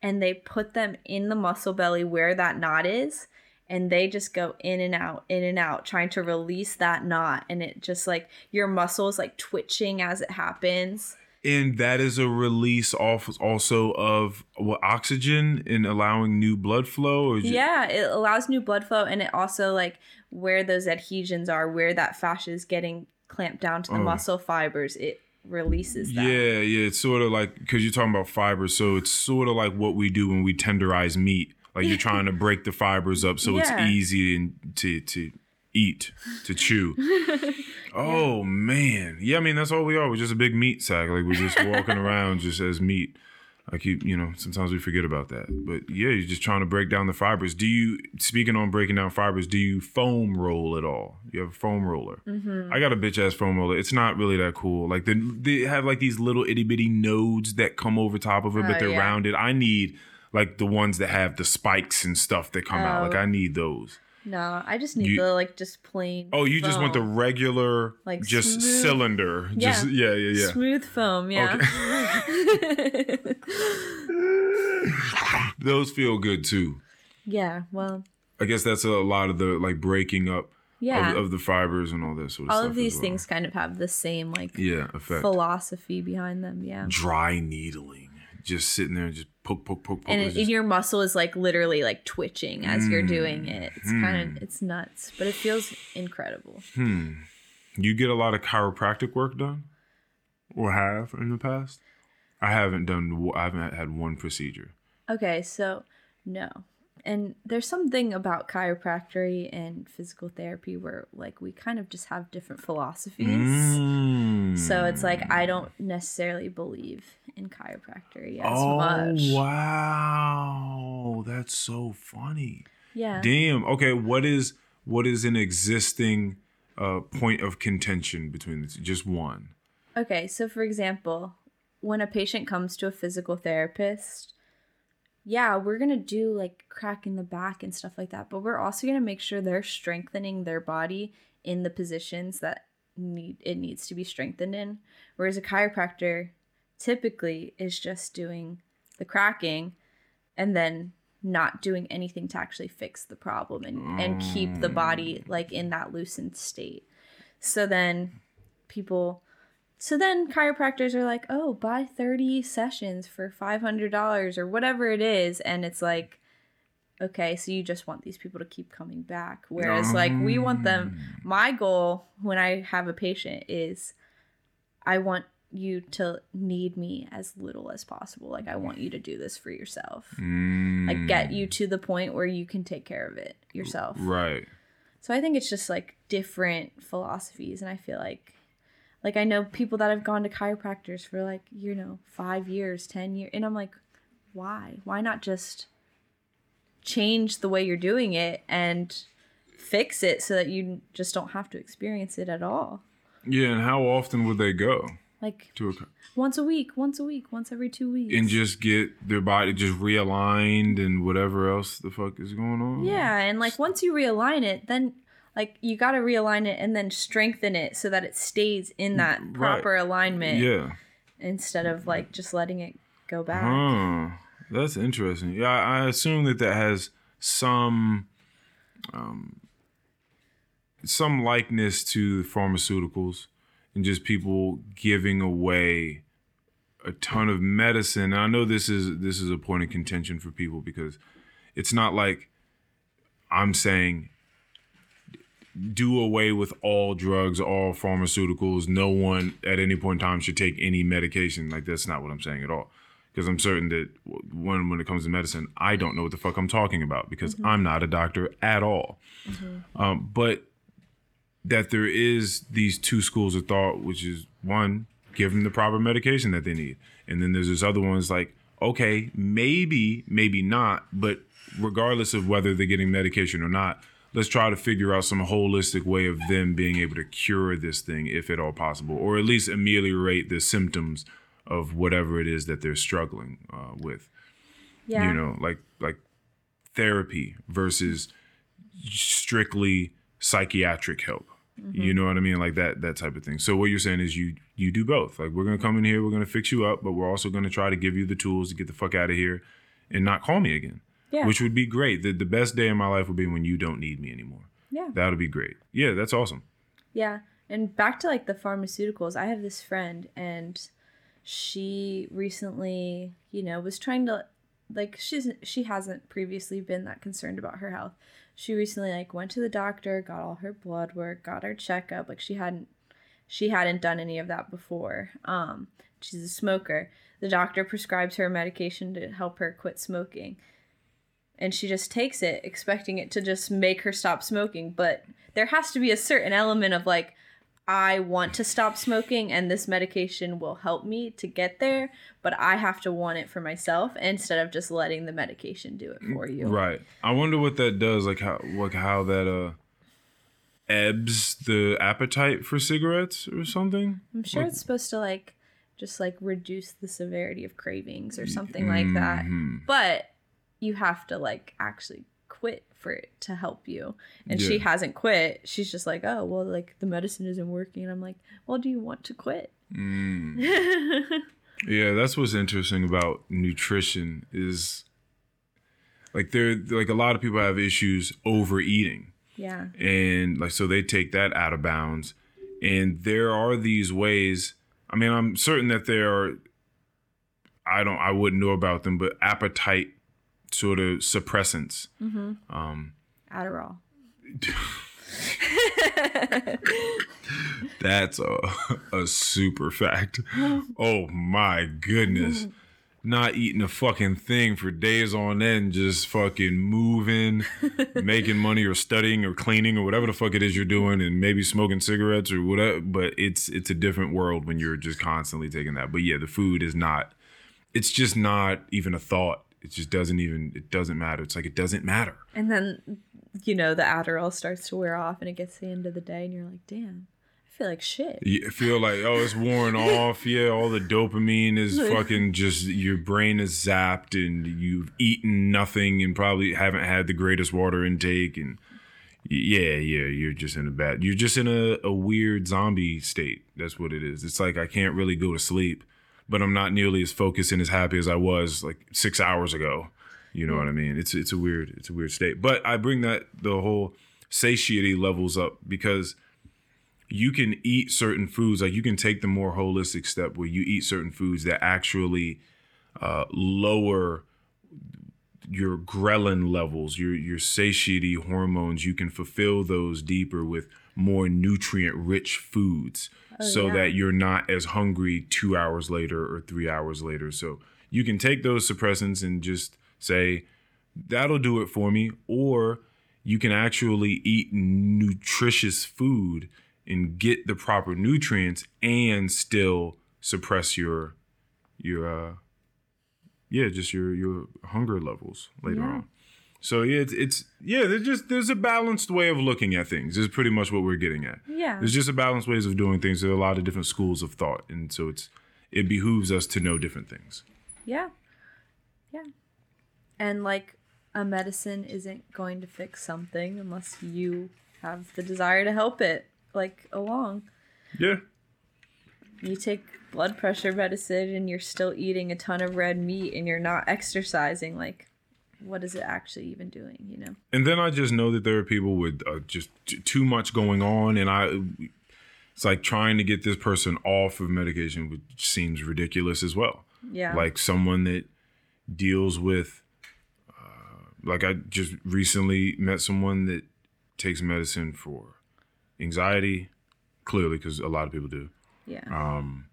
B: and they put them in the muscle belly where that knot is, and they just go in and out, in and out, trying to release that knot, and it just like your muscles like twitching as it happens.
A: And that is a release off also of what oxygen and allowing new blood flow.
B: Yeah, it allows new blood flow, and it also like where those adhesions are, where that fascia is getting clamped down to the
A: Oh.
B: muscle fibers, it releases that.
A: Yeah, yeah. It's sort of like because you're talking about fibers, so it's sort of like what we do when we tenderize meat. Like you're trying to break the fibers up so
B: Yeah.
A: it's easy to to eat, to chew. oh man, yeah. I mean that's all we are. We're just a big meat sack. Like we're just walking around just as meat. I keep, you know, sometimes we forget about that. But yeah, you're just trying to break down the fibers. Do you, speaking on breaking down fibers, do you foam roll at all? You have a foam roller.
B: Mm-hmm.
A: I got a bitch ass foam roller. It's not really that cool. Like they, they have like these little itty bitty nodes that come over top of it, but
B: Oh,
A: they're
B: yeah.
A: rounded. I need like the ones that have the spikes and stuff that come out. Like
B: Oh.
A: I need those.
B: No, I just need
A: You-
B: the like just plain.
A: Oh, you just want the regular,
B: Like
A: just
B: smooth-
A: cylinder.
B: Yeah.
A: Just yeah, yeah, yeah.
B: smooth foam. Yeah.
A: Those feel good too.
B: yeah. Well.
A: I guess that's a lot of the like breaking up
B: Yeah.
A: of, of the fibers and all this. sort of
B: All of these
A: well.
B: things kind of have the same like
A: Yeah, effect.
B: philosophy behind them. Yeah.
A: Dry needling. Just sitting there and just poke, poke, poke, poke.
B: and it,
A: just-
B: your muscle is like literally like twitching as you're doing
A: Mm.
B: it. It's kind of it's nuts, but it feels incredible.
A: hmm. You get a lot of chiropractic work done? Or have in the past? I haven't done, I haven't had one procedure.
B: Okay, so no. And there's something about chiropractic and physical therapy where like we kind of just have different philosophies.
A: Mm.
B: So it's like I don't necessarily believe in chiropractic as
A: oh,
B: much.
A: wow. That's so funny.
B: Yeah.
A: Damn. Okay, what is what is an existing uh, point of contention between the two? Just one.
B: Okay, so for example, when a patient comes to a physical therapist, yeah, we're going to do like cracking the back and stuff like that, but we're also going to make sure they're strengthening their body in the positions that need it needs to be strengthened in. Whereas a chiropractor typically is just doing the cracking and then not doing anything to actually fix the problem and, and keep the body mm. like in that loosened state. So then people so then chiropractors are like, "Oh, buy 30 sessions for $500 or whatever it is." And it's like, "Okay, so you just want these people to keep coming back." Whereas like we want them my goal when I have a patient is I want you to need me as little as possible. Like I want you to do this for yourself.
A: Mm,
B: Like get you to the point where you can take care of it yourself.
A: right.
B: So I think it's just like different philosophies and I feel like like I know people that have gone to chiropractors for like, you know, 5 years, 10 years and I'm like, why? Why not just change the way you're doing it and fix it so that you just don't have to experience it at all?
A: Yeah, and how often would they go
B: Like
A: to a
B: once a week, once a week, once every 2 weeks.
A: and just get their body just realigned and whatever else the fuck is going on?
B: Yeah, and like once you realign it, then like you got to realign it and then strengthen it so that it stays in that
A: Right.
B: proper alignment
A: Yeah.
B: instead of like just letting it go back.
A: Huh. That's interesting. Yeah, I I assume that that has some um, some likeness to pharmaceuticals and just people giving away a ton of medicine. And I know this is this is a point of contention for people because it's not like I'm saying do away with all drugs, all pharmaceuticals. No one at any point in time should take any medication. Like that's not what I'm saying at all. Because I'm certain that when when it comes to medicine, I don't know what the fuck I'm talking about because I'm not a doctor at all. Um, but that there is these two schools of thought, which is one, give them the proper medication that they need, and then there's this other one's like, okay, maybe, maybe not, but regardless of whether they're getting medication or not, let's try to figure out some holistic way of them being able to cure this thing, if at all possible, or at least ameliorate the symptoms of whatever it is that they're struggling uh, with.
B: Yeah.
A: you know like like therapy versus strictly psychiatric help. You know what i mean? Like that that type of thing. So what you're saying is you you do both. Like we're gonna come in here we're gonna fix you up but we're also gonna try to give you the tools to get the fuck out of here and not call me again
B: Yeah.
A: which would be great the, the best day of my life would be when you don't need me anymore
B: yeah.
A: that would be great yeah that's awesome
B: Yeah. And back to like the pharmaceuticals, I have this friend and she recently, you know, was trying to like she's she hasn't previously been that concerned about her health. She recently like went to the doctor, got all her blood work, got her checkup. Like she hadn't she hadn't done any of that before. Um she's a smoker. The doctor prescribes her medication to help her quit smoking. And she just takes it expecting it to just make her stop smoking, but there has to be a certain element of like I want to stop smoking and this medication will help me to get there, but I have to want it for myself instead of just letting the medication do it for you.
A: right i wonder what that does like how like how that uh ebbs the appetite for cigarettes or something
B: I'm sure it's supposed to like just like reduce the severity of cravings or something like that.
A: Mhm.
B: But you have to like actually quit for it to help you. And she hasn't quit. She's just like, "Oh, well like the medicine isn't working." And I'm like, "Well, do you want to quit?"
A: Mm. Yeah, that's what's interesting about nutrition is like there like a lot of people have issues overeating
B: yeah.
A: and like so they take that out of bounds and there are these ways I mean I'm certain that there are I don't I wouldn't know about them but appetite sort of suppressants
B: Mm-hmm.
A: um
B: Adderall.
A: That's a, a super fact. Oh my goodness. Not eating a fucking thing for days on end, just fucking moving, making money or studying or cleaning or whatever the fuck it is you're doing and maybe smoking cigarettes or whatever. But it's it's a different world when you're just constantly taking that. But yeah, the food is not it's just not even a thought. It just doesn't even it doesn't matter. It's like it doesn't matter.
B: And then, you know, the Adderall starts to wear off and it gets to the end of the day and you're like, damn, I feel like shit.
A: You feel like oh it's worn off yeah all the dopamine is fucking just your brain is zapped and you've eaten nothing and probably haven't had the greatest water intake and yeah yeah you're just in a bad you're just in a, a weird zombie state that's what it is it's like i can't really go to sleep but i'm not nearly as focused and as happy as i was like six hours ago. You know what i mean? It's it's a weird it's a weird state. But i bring that the whole satiety levels up because you can eat certain foods like you can take the more holistic step where you eat certain foods that actually uh, lower your ghrelin levels your your satiety hormones. You can fulfill those deeper with more nutrient rich foods so
B: yeah.
A: that you're not as hungry two hours later or three hours later so you can take those suppressants and just say that'll do it for me or you can actually eat nutritious food and get the proper nutrients and still suppress your your uh yeah just your your hunger levels later
B: Yeah.
A: on so yeah it's, it's yeah there's just there's a balanced way of looking at things is pretty much what we're getting at
B: Yeah.
A: there's just a balanced ways of doing things there are a lot of different schools of thought and so it's it behooves us to know different things
B: Yeah. Yeah. And like a medicine isn't going to fix something unless you have the desire to help it like along.
A: yeah
B: You take blood pressure medicine and you're still eating a ton of red meat and you're not exercising like what is it actually even doing, you know?
A: And then I just know that there are people with uh, just t- too much going on, and I, it's like trying to get this person off of medication, which seems ridiculous as well.
B: Yeah.
A: Like someone that deals with, uh, like I just recently met someone that takes medicine for anxiety, clearly because a lot of people do.
B: yeah.
A: Um,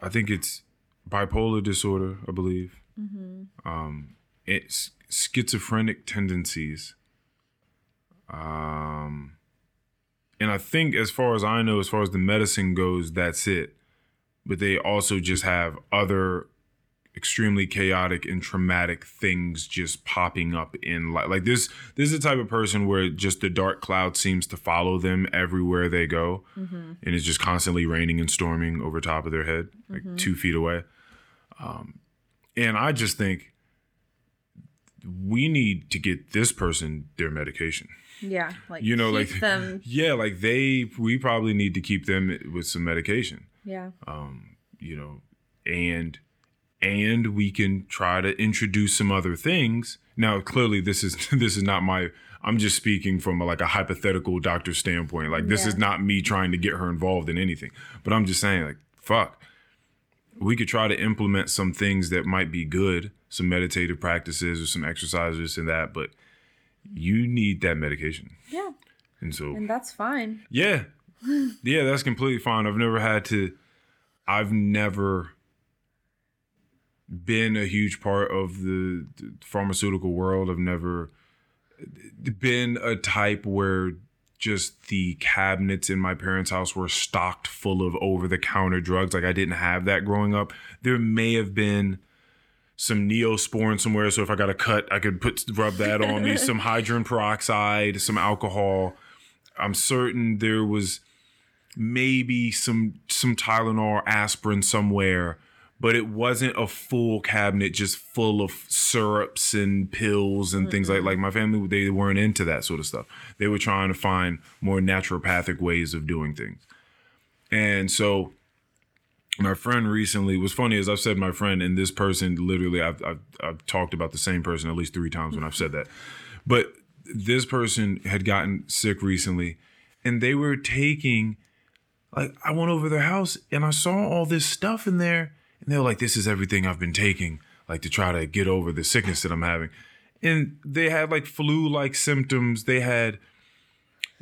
A: I think it's bipolar disorder, I believe. Um, it's schizophrenic tendencies. Um, and I think, as far as I know, as far as the medicine goes, that's it. But they also just have other extremely chaotic and traumatic things just popping up in life. Like this, this is the type of person where just the dark cloud seems to follow them everywhere they go, and it's just constantly raining and storming over top of their head, like two feet away. Um, and I just think we need to get this person their medication.
B: yeah. Like
A: You know, like
B: them
A: yeah, like they we probably need to keep them with some medication
B: yeah.
A: Um, you know and and we can try to introduce some other things now clearly this is this is not my i'm just speaking from a, like a hypothetical doctor standpoint like this is not me trying to get her involved in anything but i'm just saying like fuck we could try to implement some things that might be good some meditative practices or some exercises and that but you need that medication
B: Yeah.
A: and so
B: And that's fine.
A: yeah. Yeah, that's completely fine. I've never had to I've never been a huge part of the, pharmaceutical world. I've never been a type where just the cabinets in my parents' house were stocked full of over the counter drugs. Like I didn't have that growing up. There may have been some neosporin somewhere. So if I got a cut, I could put rub that on me. Some hydrogen peroxide, some alcohol. I'm certain there was maybe some some Tylenol aspirin somewhere, but it wasn't a full cabinet just full of syrups and pills and things like mm-hmm. like my family they weren't into that sort of stuff. They were trying to find more naturopathic ways of doing things. And so my friend recently was funny as I've said my friend and this person literally I've, I've I've talked about the same person at least three times when I've said that, but this person had gotten sick recently, and they were taking like I went over their house and I saw all this stuff in there, and they were like, "This is everything I've been taking like to try to get over the sickness that I'm having," and they had like flu-like symptoms. They had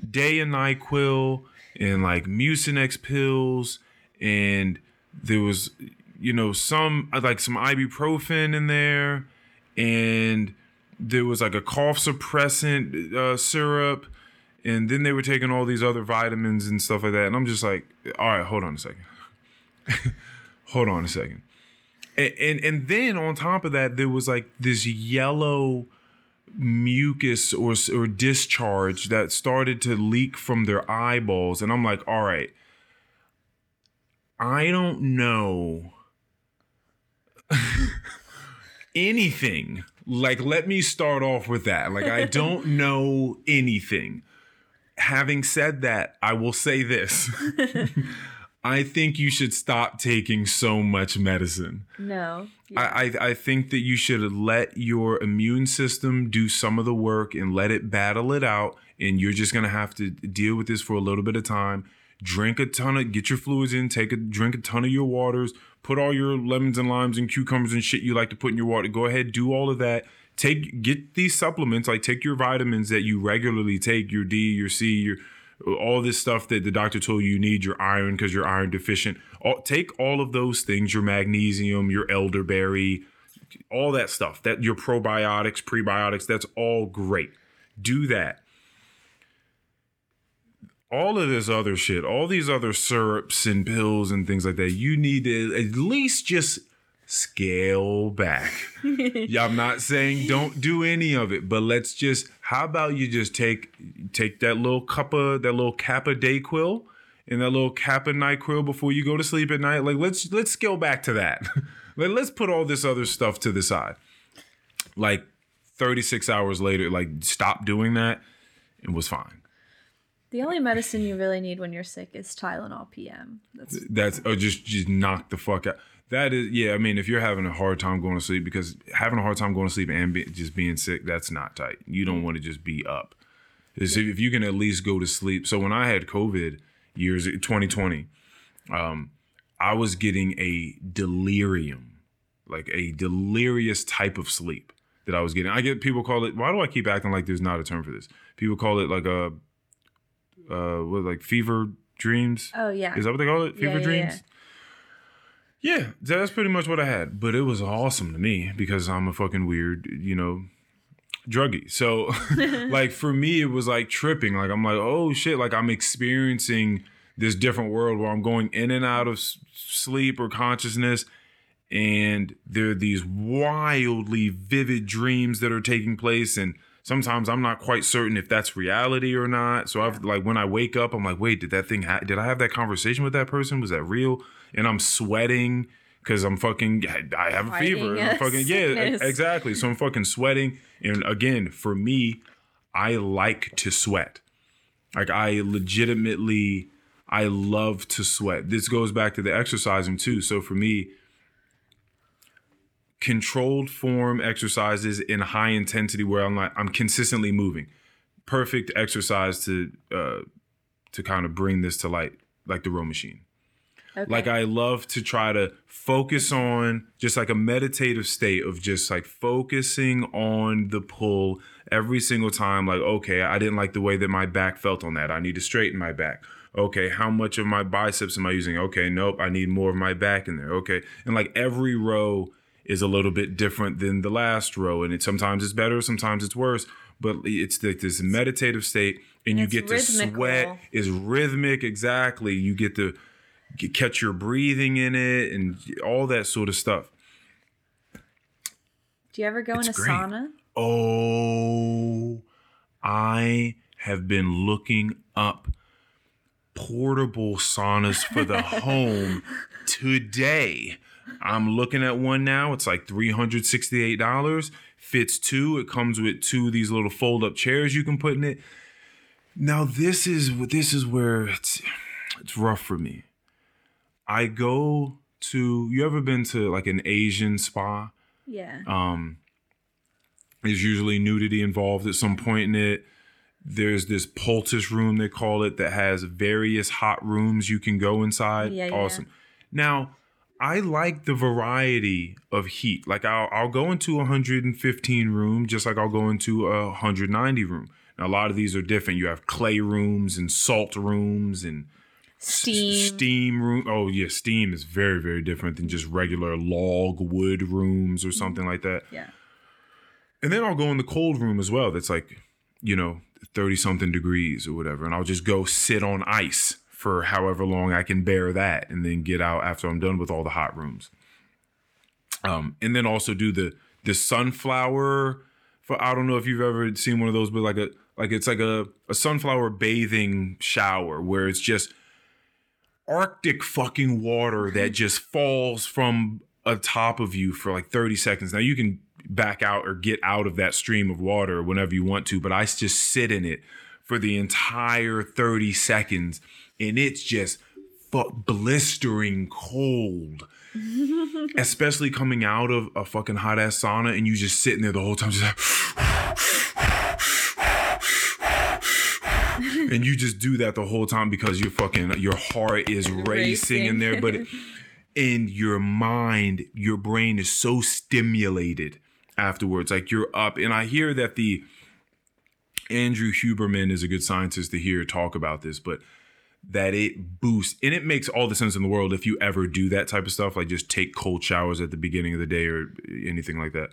A: day and NyQuil and like Mucinex pills, and there was you know some like some ibuprofen in there, and there was like a cough suppressant uh, syrup, and then they were taking all these other vitamins and stuff like that. And I'm just like, all right, hold on a second, hold on a second, and, and and then on top of that, there was like this yellow mucus or or discharge that started to leak from their eyeballs, and I'm like, all right, I don't know anything. Like, let me start off with that. Like, I don't know anything. Having said that, I will say this. I think you should stop taking so much medicine.
B: No.
A: I, I, I think that you should let your immune system do some of the work and let it battle it out. And you're just gonna have to deal with this for a little bit of time. Drink a ton of, get your fluids in, take a drink a ton of your waters, put all your lemons and limes and cucumbers and shit you like to put in your water. Go ahead, do all of that. Take get these supplements, like take your vitamins that you regularly take, your D, your C, your all this stuff that the doctor told you you need, your iron because you're iron deficient. All, take all of those things, your magnesium, your elderberry, all that stuff. That your probiotics, prebiotics, that's all great. Do that. all of this other shit, all these other syrups and pills and things like that, you need to at least just scale back. yeah, I'm not saying don't do any of it, but let's just how about you just take take that little cup of that little Kappa Dayquil and that little Kappa NyQuil before you go to sleep at night. Like let's let's scale back to that. like, let's put all this other stuff to the side. Like 36 hours later, like stop doing that and was fine.
B: The only medicine you really need when you're sick is Tylenol PM. That's
A: That's or just just knock the fuck out. That is yeah. I mean, if you're having a hard time going to sleep because having a hard time going to sleep and be, just being sick, that's not tight. You don't want to just be up. It's if you can at least go to sleep. So when I had COVID years 2020, um, I was getting a delirium, like a delirious type of sleep that I was getting. I get people call it. Why do I keep acting like there's not a term for this? People call it like a uh what like fever dreams.
B: oh yeah.
A: Is that what they call it?
B: Yeah,
A: Fever
B: yeah,
A: dreams? Yeah. that's pretty much what I had. But it was awesome to me because I'm a fucking weird, you know, druggie. So like for me it was like tripping. Like I'm like, oh shit, like I'm experiencing this different world where I'm going in and out of sleep or consciousness and there are these wildly vivid dreams that are taking place and sometimes i'm not quite certain if that's reality or not. So i've like when i wake up i'm like wait did that thing ha- did i have that conversation with that person? Was that real? And i'm sweating because i'm fucking i have a fever and I'm
B: a
A: fucking yeah. e- exactly. So i'm fucking sweating. And again for me i like to sweat. Like I legitimately I love to sweat. This goes back to the exercising too. So for me, controlled form exercises in high intensity where I'm like I'm consistently moving. Perfect exercise to uh to kind of bring this to light, like the row machine.
B: Okay.
A: Like I love to try to focus on just like a meditative state of just like focusing on the pull every single time. Like, okay, I didn't like the way that my back felt on that. I need to straighten my back. Okay, how much of my biceps am I using? Okay, nope, I need more of my back in there. Okay. And like every row is a little bit different than the last row. And it sometimes it's better, sometimes it's worse. But it's like this meditative state and you
B: It's
A: get to sweat is rhythmic exactly you get to get, catch your breathing in it and all that sort of stuff
B: Do you ever go in a
A: great.
B: sauna?
A: oh i have been looking up portable saunas for the home today i'm looking at one now. It's like $368 fits two. It comes with two of these little fold up chairs you can put in it. Now this is this is where it's it's rough for me. I go to you ever been to like an asian spa?
B: Yeah.
A: um there's usually nudity involved at some point in it. There's this poultice room they call it that has various hot rooms you can go inside.
B: Yeah, yeah.
A: awesome. Now i like the variety of heat like I'll, I'll go into a 115 room just like i'll go into a 190 room now a lot of these are different you have clay rooms and salt rooms and
B: Steam.
A: steam room oh yeah steam is very very different than just regular log wood rooms or mm-hmm. something like that
B: Yeah.
A: and then I'll go in the cold room as well. That's like, you know, 30 something degrees or whatever. And I'll just go sit on ice for however long I can bear that and then get out after I'm done with all the hot rooms. Um, and then also do the the sunflower for I don't know if you've ever seen one of those, but like a like it's like a, a sunflower bathing shower where it's just arctic fucking water that just falls from atop of you for like 30 seconds. Now you can back out or get out of that stream of water whenever you want to, but I just sit in it for the entire 30 seconds and it's just fu- blistering cold. Especially coming out of a fucking hot ass sauna and you just sitting there the whole time, just like, and you just do that the whole time because your fucking your heart is racing in there, but in your mind, your brain is so stimulated afterwards. Like you're up, and I hear that the Andrew Huberman is a good scientist to hear talk about this, but that it boosts and it makes all the sense in the world if you ever do that type of stuff, like just take cold showers at the beginning of the day or anything like that.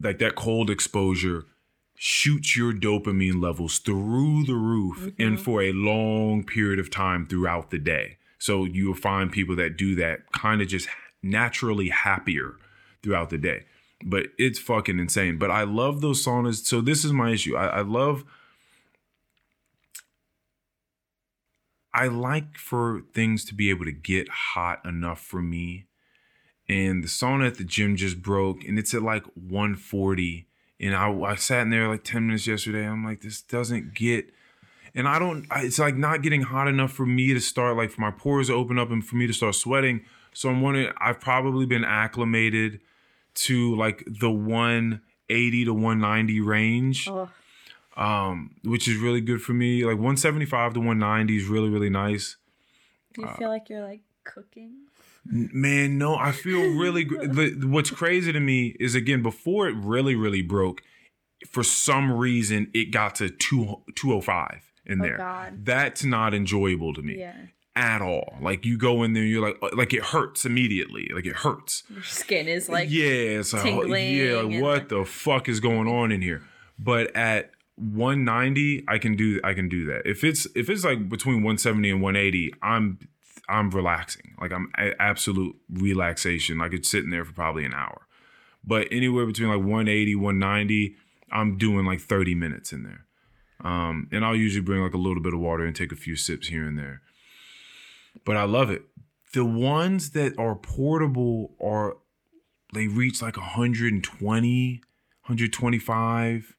A: Like that cold exposure shoots your dopamine levels through the roof and mm-hmm. for a long period of time throughout the day. So you'll find people that do that kind of just naturally happier throughout the day. But it's fucking insane. But I love those saunas. So this is my issue. I, I love I like for things to be able to get hot enough for me. And the sauna at the gym just broke and it's at like 140. And I, I sat in there like 10 minutes yesterday. I'm like, this doesn't get, and I don't, it's like not getting hot enough for me to start, like for my pores to open up and for me to start sweating. So I'm wondering, I've probably been acclimated to like the 180 to 190 range um, which is really good for me. Like 175 to 190 is really, really nice.
B: do you feel like you're like cooking?
A: Man, no, I feel really good. What's crazy to me is again, before it really, really broke, for some reason it got to two, 205 in
B: Oh,
A: there.
B: God.
A: That's not enjoyable to me
B: Yeah.
A: at all. Like you go in there, you're like, like it hurts immediately. Like it hurts.
B: Your skin is like
A: yeah, it's like, yeah, like, what the fuck is going on in here? But at 190, I can do I can do that. If it's if it's like between 170 and 180, I'm I'm relaxing. Like I'm a- absolute relaxation. I could sit in there for probably an hour. But anywhere between like 180, 190, I'm doing like 30 minutes in there. Um, and I'll usually bring like a little bit of water and take a few sips here and there. But I love it. The ones that are portable are they reach like 120, 125.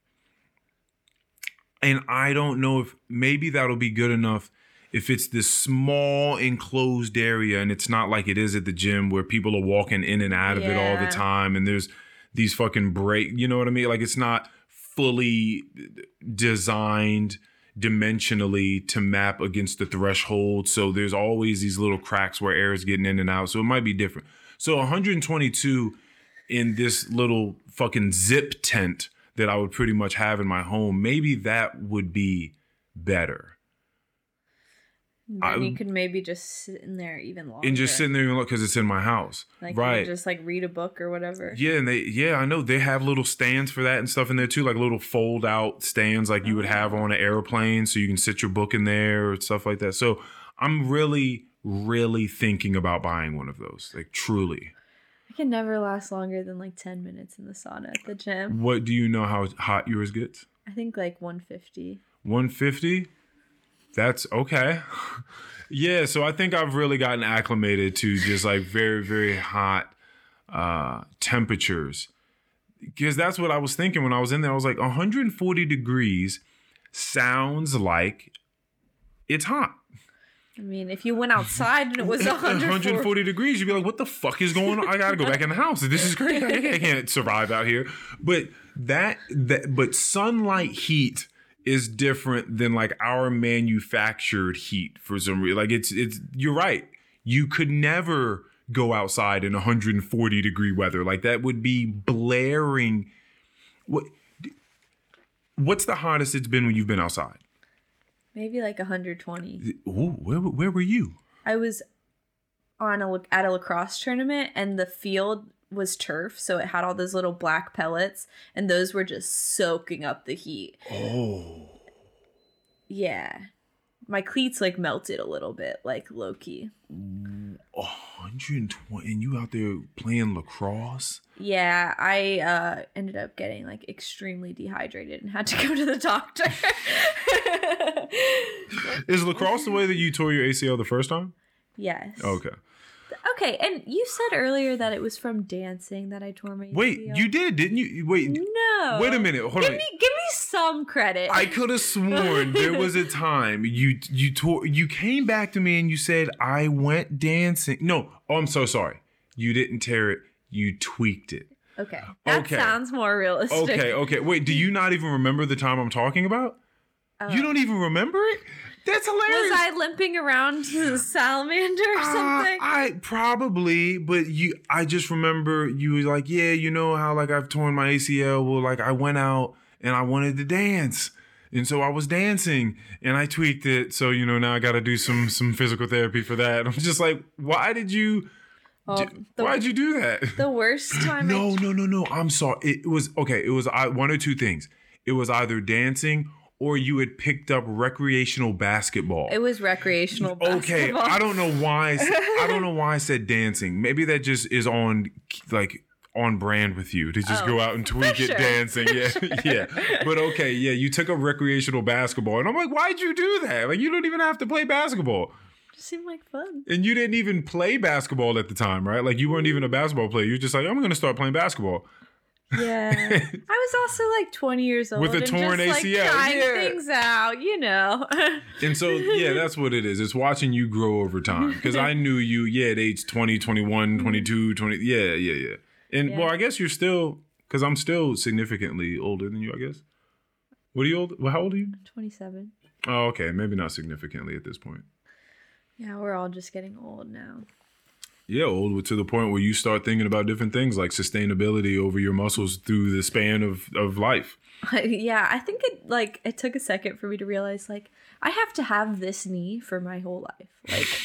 A: And I don't know if maybe that'll be good enough if it's this small enclosed area and it's not like it is at the gym where people are walking in and out of it all the time and there's these fucking break, you know what I mean? Like it's not fully designed dimensionally to map against the threshold. So there's always these little cracks where air is getting in and out. So it might be different. So 122 in this little fucking zip tent that I would pretty much have in my home, maybe that would be better.
B: Then
A: I-
B: you could maybe just sit in there even longer.
A: And just sitting there and look because it's in my house.
B: like
A: right.
B: just like read a book or whatever.
A: Yeah, and they yeah, I know they have little stands for that and stuff in there too, like little fold out stands like you would have oh. on an airplane so you can sit your book in there or stuff like that. So I'm really, really thinking about buying one of those. Like truly.
B: Can never last longer than like ten minutes in the sauna at the gym.
A: What do you know how hot yours gets?
B: I think like one fifty.
A: 150? That's okay. yeah, so I think I've really gotten acclimated to just like very, very hot uh temperatures. Because that's what I was thinking when I was in there. I was like, 140 degrees sounds like it's hot.
B: I mean, if you went outside and it was 140,
A: 140 degrees, you'd be like, what the fuck is going on? I gotta go back in the house. This is crazy. I can't, I can't survive out here. But that that but sunlight heat is different than like our manufactured heat for some reason. Like it's it's you're right. You could never go outside in 140 degree weather. Like that would be blaring. What what's the hottest it's been when you've been outside?
B: Maybe like 120.
A: Ooh, where where were you?
B: I was on a at a lacrosse tournament and the field was turf, so it had all those little black pellets, and those were just soaking up the heat.
A: Oh.
B: Yeah, my cleats like melted a little bit, like low key.
A: 120 and you out there playing lacrosse
B: Yeah, I uh, ended up getting like extremely dehydrated and had to go to the doctor.
A: is lacrosse the way that you tore your acl the first time
B: yes.
A: okay
B: Okay, and you said earlier that it was from dancing that I tore my
A: wait
B: ACL.
A: you did didn't you wait
B: No.
A: wait a minute hold
B: give
A: on
B: me give me some credit.
A: i could have sworn there was a time you you tore you came back to me and you said i went dancing no oh i'm so sorry you didn't tear it you tweaked it
B: okay. That
A: Okay.
B: sounds more realistic.
A: okay okay wait do you not even remember the time i'm talking about you uh, don't even remember it that's hilarious
B: Was I limping around to the salamander or
A: Uh,
B: something?
A: I probably, but you. I just remember you was like, yeah, you know how like I've torn my ACL. Well, like I went out and I wanted to dance, and so I was dancing and I tweaked it. So you know now I got to do some some physical therapy for that. I'm just like, why did you?
B: Well,
A: do-
B: the,
A: why'd you do that?
B: the worst time.
A: no,
B: I,
A: no, no, no. I'm sorry. It was okay. It was I, one or two things. it was either dancing or you had picked up recreational basketball.
B: It was recreational
A: okay,
B: basketball.
A: I don't know why I, don't know why I said dancing. Maybe that just is on like on brand with you to just
B: Oh,
A: go out and tweak it
B: sure.
A: dancing. Yeah. yeah. But okay, yeah, you took up recreational basketball. And I'm like, why'd you do that? Like you don't even have to play basketball.
B: Just seemed like fun.
A: And you didn't even play basketball at the time, right? Like you weren't mm-hmm. even a basketball player. You're just like, I'm gonna start playing basketball.
B: Yeah. I was also like 20 years old.
A: With a
B: and
A: torn
B: just, like,
A: ACL,
B: trying
A: yeah.
B: things out, you know.
A: And so, yeah, that's what it is. It's watching you grow over time. Because I knew you, yeah, at age 20, 21, mm-hmm. 22, 20. Yeah, yeah, yeah. And
B: Yeah.
A: well, I guess you're still, because I'm still significantly older than you, I guess. What are you old? Well, how old are you?
B: 27.
A: Oh, okay. Maybe not significantly at this point.
B: Yeah, we're all just getting old now.
A: Yeah, old to the point where you start thinking about different things like sustainability over your muscles through the span of, of life.
B: yeah, I think it like it took a second for me to realize like I have to have this knee for my whole life. Like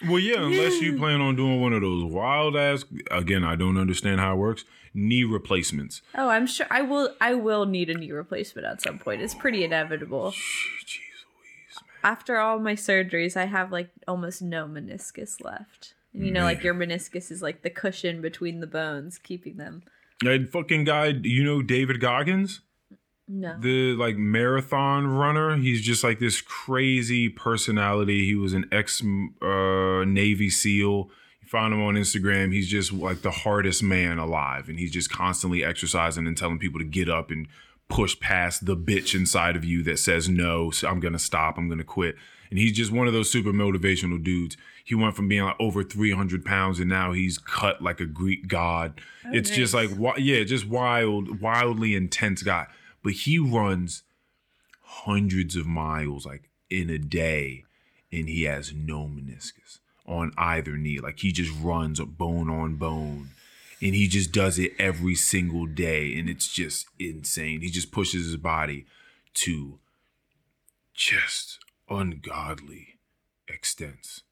A: Well, yeah, unless you plan on doing one of those wild ass, again, I don't understand how it works, knee replacements.
B: oh, I'm sure I will I will need a knee replacement at some point. It's pretty inevitable.
A: Jeez Louise.
B: After all my surgeries, I have like almost no meniscus left. And you know, like your meniscus is like the cushion between the bones, keeping them.
A: That fucking guy, you know David Goggins?
B: No.
A: The like marathon runner. He's just like this crazy personality. He was an ex uh, Navy SEAL. You find him on Instagram. He's just like the hardest man alive. And he's just constantly exercising and telling people to get up and push past the bitch inside of you that says no, so I'm gonna stop, I'm gonna quit. And he's just one of those super motivational dudes. He went from being like over 300 pounds and now he's cut like a Greek god. Oh, it's just like, yeah, just wild, wildly intense guy. But he runs hundreds of miles like in a day and he has no meniscus on either knee. Like he just runs bone on bone and he just does it every single day and it's just insane. He just pushes his body to just ungodly extents.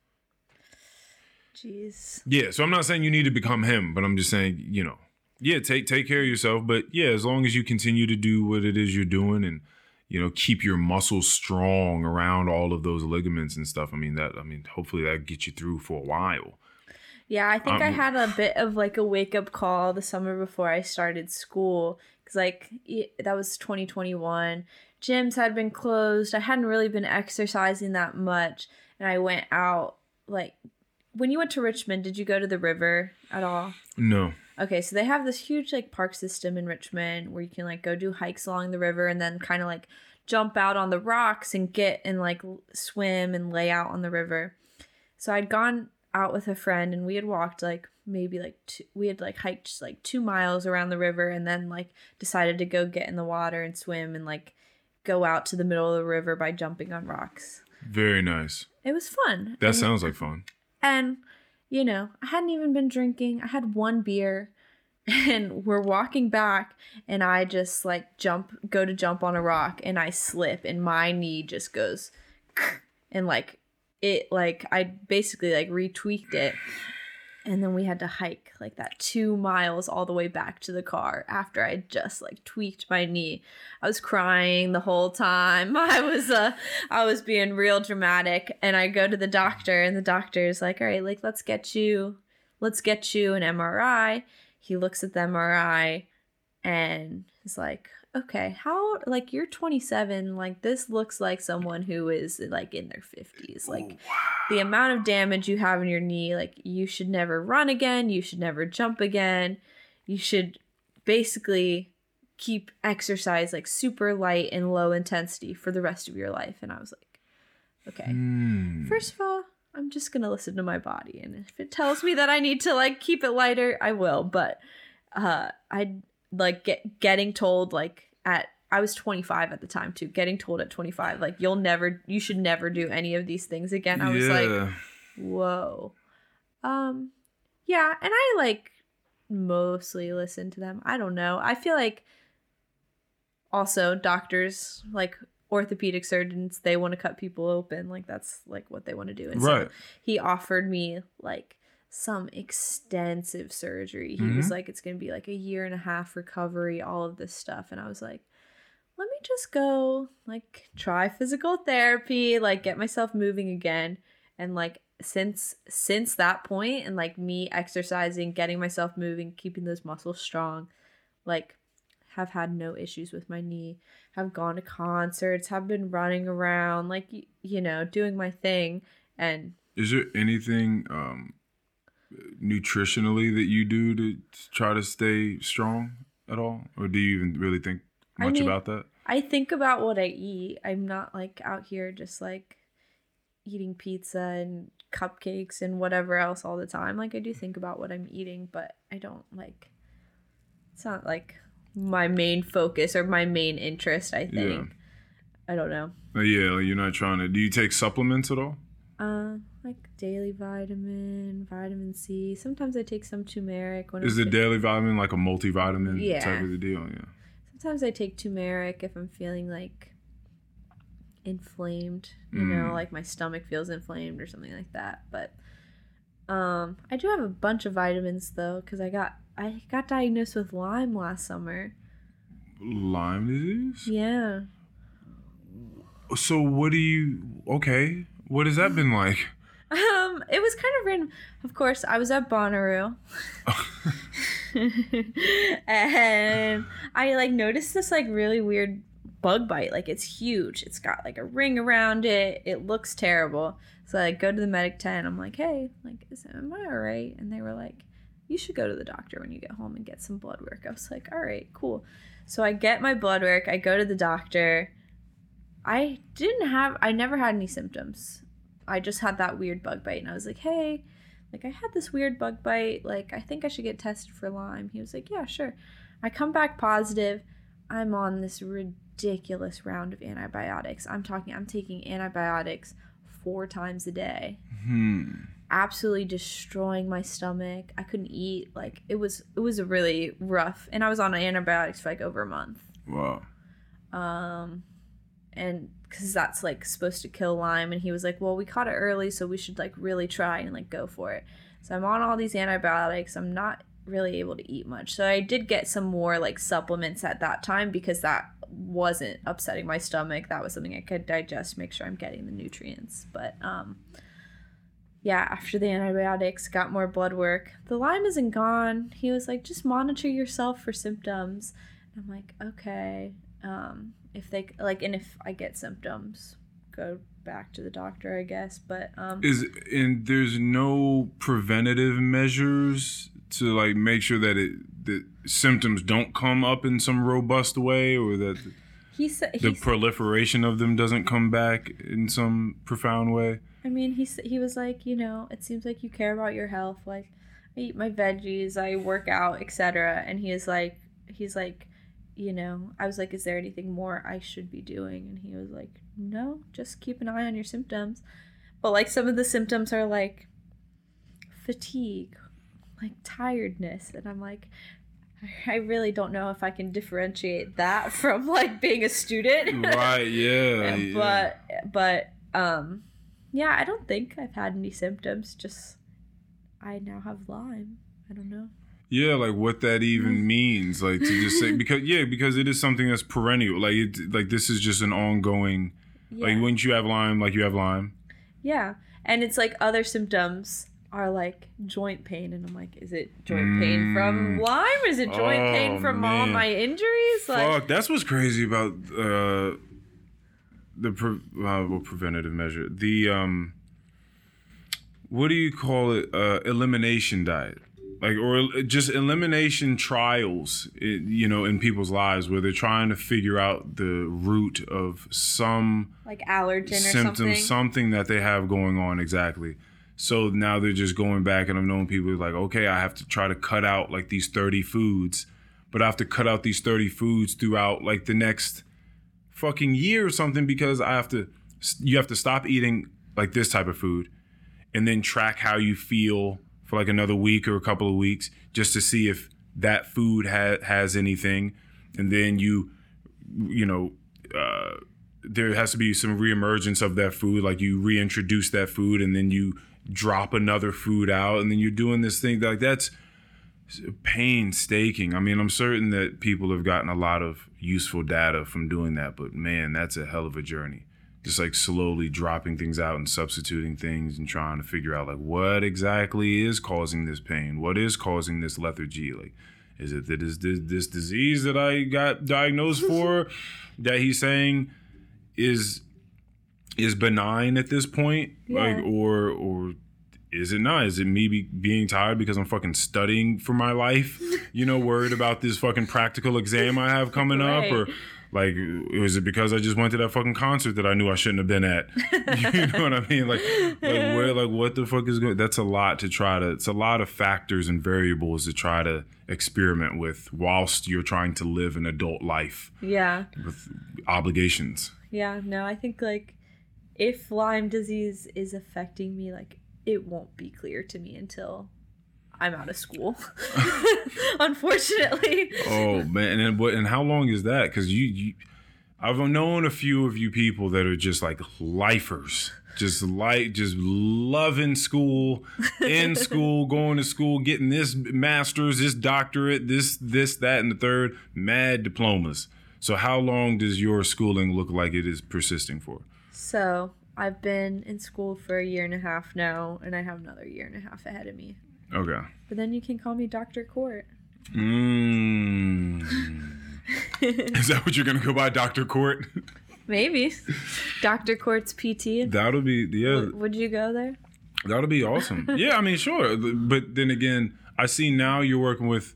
B: Jeez.
A: Yeah, so I'm not saying you need to become him, but I'm just saying, you know, yeah, take take care of yourself, but yeah, as long as you continue to do what it is you're doing and you know, keep your muscles strong around all of those ligaments and stuff. I mean, that I mean, hopefully that gets you through for a while.
B: Yeah, I think I
A: Um,
B: had a bit of like a wake up call the summer before I started school because like that was 2021. Gyms had been closed. I hadn't really been exercising that much, and I went out like when you went to Richmond. Did you go to the river at all?
A: No.
B: Okay, so they have this huge like park system in Richmond where you can like go do hikes along the river and then kind of like jump out on the rocks and get and like swim and lay out on the river. So I'd gone out with a friend and we had walked like maybe like two, we had like hiked like 2 miles around the river and then like decided to go get in the water and swim and like go out to the middle of the river by jumping on rocks.
A: Very nice.
B: It was fun.
A: That
B: And-
A: sounds like fun.
B: And, you know, I hadn't even been drinking. I had one beer and we're walking back and I just like jump, go to jump on a rock and I slip and my knee just goes and like it, like I basically like retweaked it. And then we had to hike like that two miles all the way back to the car after I just like tweaked my knee. I was crying the whole time. I was uh I was being real dramatic and I go to the doctor and the doctor's like, "All right, like let's get you let's get you an MRI." He looks at the MRI and is like, "Okay, how like you're 27, like this looks like someone who is like in their 50s. Like the amount of damage you have in your knee, like you should never run again, you should never jump again. You should basically keep exercise like super light and low intensity for the rest of your life." And I was like, "Okay.
A: Hmm.
B: First of all, I'm just going to listen to my body and if it tells me that I need to like keep it lighter, I will, but uh I like get getting told like at I was 25 at the time too. Getting told at 25 like you'll never you should never do any of these things again. I was like, whoa um yeah and i like mostly listen to them i don't know i feel like also doctors like orthopedic surgeons they want to cut people open like that's like what they want to do and
A: Right.
B: so he offered me like some extensive surgery he was
A: Mhm.
B: like it's gonna be like a year and a half recovery all of this stuff and i was like let me just go like try physical therapy, like get myself moving again. And like since since that point and like me exercising, getting myself moving, keeping those muscles strong, like have had no issues with my knee. Have gone to concerts, have been running around, like you know, doing my thing and
A: Is there anything um, nutritionally that you do to try to stay strong at all, or do you even really think
B: I
A: much
B: mean-
A: about that?
B: I think about what I eat. I'm not like out here just like eating pizza and cupcakes and whatever else all the time. Like I do think about what I'm eating, but I don't like it's not like my main focus or my main interest, I think.
A: Yeah.
B: I don't know.
A: Uh, yeah, like you're not trying to. Do you take supplements at all?
B: Uh like daily vitamin, vitamin C. Sometimes I take some turmeric when
A: Is
B: I'm
A: the daily vitamin like a multivitamin
B: Yeah.
A: type of the deal? Yeah.
B: Sometimes I take turmeric if I'm feeling like inflamed, you know,
A: Mm.
B: like my stomach feels inflamed or something like that. But um I do have a bunch of vitamins though cuz I got I got diagnosed with Lyme last summer.
A: Lyme disease.
B: Yeah.
A: So what do you? Okay, what has that been like?
B: Um it was kind of random. Of course, I was at Bonnaroo. and I like noticed this like really weird bug bite. Like it's huge. It's got like a ring around it. It looks terrible. So I go to the medic tent. I'm like, hey, like, is am I all right? And they were like, you should go to the doctor when you get home and get some blood work. I was like, all right, cool. So I get my blood work. I go to the doctor. I didn't have. I never had any symptoms. I just had that weird bug bite, and I was like, hey. Like I had this weird bug bite. Like I think I should get tested for Lyme. He was like, "Yeah, sure." I come back positive. I'm on this ridiculous round of antibiotics. I'm talking I'm taking antibiotics 4 times a day.
A: Hmm.
B: Absolutely destroying my stomach. I couldn't eat. Like it was it was a really rough and I was on antibiotics for like over a month.
A: Wow.
B: Um and cuz that's like supposed to kill Lyme and he was like, "Well, we caught it early, so we should like really try and like go for it." So I'm on all these antibiotics. I'm not really able to eat much. So I did get some more like supplements at that time because that wasn't upsetting my stomach. That was something I could digest, make sure I'm getting the nutrients. But um yeah, after the antibiotics, got more blood work. The Lyme isn't gone. He was like, just monitor yourself for symptoms. I'm like, okay. Um, if they like, and if I get symptoms, go back to the doctor, I guess. But um,
A: Is and there's no preventative measures to like make sure that it that symptoms don't come up in some robust way, or that
B: he said,
A: the
B: he,
A: proliferation of them doesn't come back in some profound way.
B: I mean, he he was like, you know, it seems like you care about your health. Like, I eat my veggies, I work out, etc. And he is like, he's like, you know, I was like, is there anything more I should be doing? And he was like, no, just keep an eye on your symptoms. But like some of the symptoms are like fatigue, like tiredness, and I'm like. I really don't know if I can differentiate that from like being a student.
A: right? Yeah.
B: And-
A: yeah.
B: but but um yeah i don't think i've had any symptoms just i now have lyme i don't know
A: Yeah, like what that even means, like to just say because yeah, because it is something that's perennial. Like it, like this is just an ongoing.
B: yeah
A: Like once you have Lyme, like you have Lyme.
B: yeah and it's like other symptoms are like joint pain and i'm like is it joint pain from
A: Mm.
B: lyme is it joint
A: Oh,
B: pain from all my injuries like
A: Fuck, that's what's crazy about uh the pre- uh, well, preventative measure. The um, what do you call it? Uh, elimination diet, like or just elimination trials. Eh, you know, in people's lives where they're trying to figure out the root of some
B: like allergen or
A: symptoms,
B: something
A: something that they have going on exactly. So now they're just going back, and I've known people are like, okay, I have to try to cut out like these 30 foods, but I have to cut out these 30 foods throughout like the next fucking year or something because I have to, you have to stop eating like this type of food and then track how you feel for like another week or a couple of weeks just to see if that food ha- has anything. And then you, you know, uh, there has to be some reemergence of that food like you reintroduce that food and then you drop another food out and then you're doing this thing like that's painstaking. I mean, I'm certain that people have gotten a lot of useful data from doing that, but man, that's a hell of a journey. Just like slowly dropping things out and substituting things and trying to figure out like what exactly is causing this pain? What is causing this lethargy? Like, is it that is this, this disease that I got diagnosed for that he's saying is is benign at this point?
B: Yeah.
A: Like, or or is it not? Is it me be, being tired because I'm fucking studying for my life? You know, worried about this fucking practical exam I have coming
B: Right.
A: up, or like, was it because I just went to that fucking concert that I knew I shouldn't have been at? you know what I mean? Like, like where, like, what the fuck is going? That's a lot to try to. It's a lot of factors and variables to try to experiment with whilst you're trying to live an adult life
B: Yeah.
A: with obligations.
B: Yeah, no, I think like if Lyme disease is affecting me, like it won't be clear to me until I'm out of school. Unfortunately.
A: Oh man, and what? And how long is that? Because you, you, I've known a few of you people that are just like lifers, just like just loving school, in school, going to school, getting this master's, this doctorate, this, this, that, and the third, mad diplomas. So how long does your schooling look like it is persisting for?
B: So I've been in school for a year and a half now, and I have another year and a half ahead of me.
A: Okay.
B: But then you can call me Dr. Court.
A: Mm. is that what you're gonna go by, Doctor Court?
B: Maybe. Dr. Court's PT.
A: That'll be yeah.
B: Would you go there?
A: That'll be awesome. yeah, I mean, sure. But then again, I see now you're working with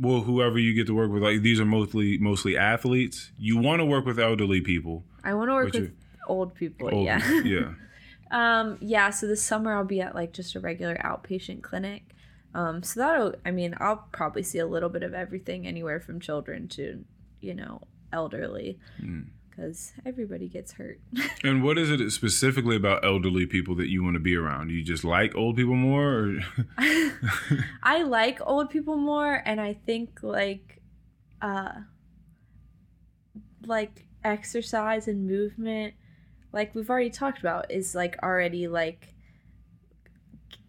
A: well, whoever you get to work with. Like these are mostly mostly athletes. You want to work with elderly people.
B: I want to work with old people.
A: Old-
B: yeah.
A: yeah.
B: Um, yeah, so this summer I'll be at like just a regular outpatient clinic. Um, so that'll, I mean, I'll probably see a little bit of everything, anywhere from children to, you know, elderly,
A: Mm.
B: because everybody gets hurt.
A: And what is it specifically about elderly people that you want to be around? You just like old people more? Or?
B: I like old people more, and I think like, uh, like exercise and movement, like we've already talked about, is like already like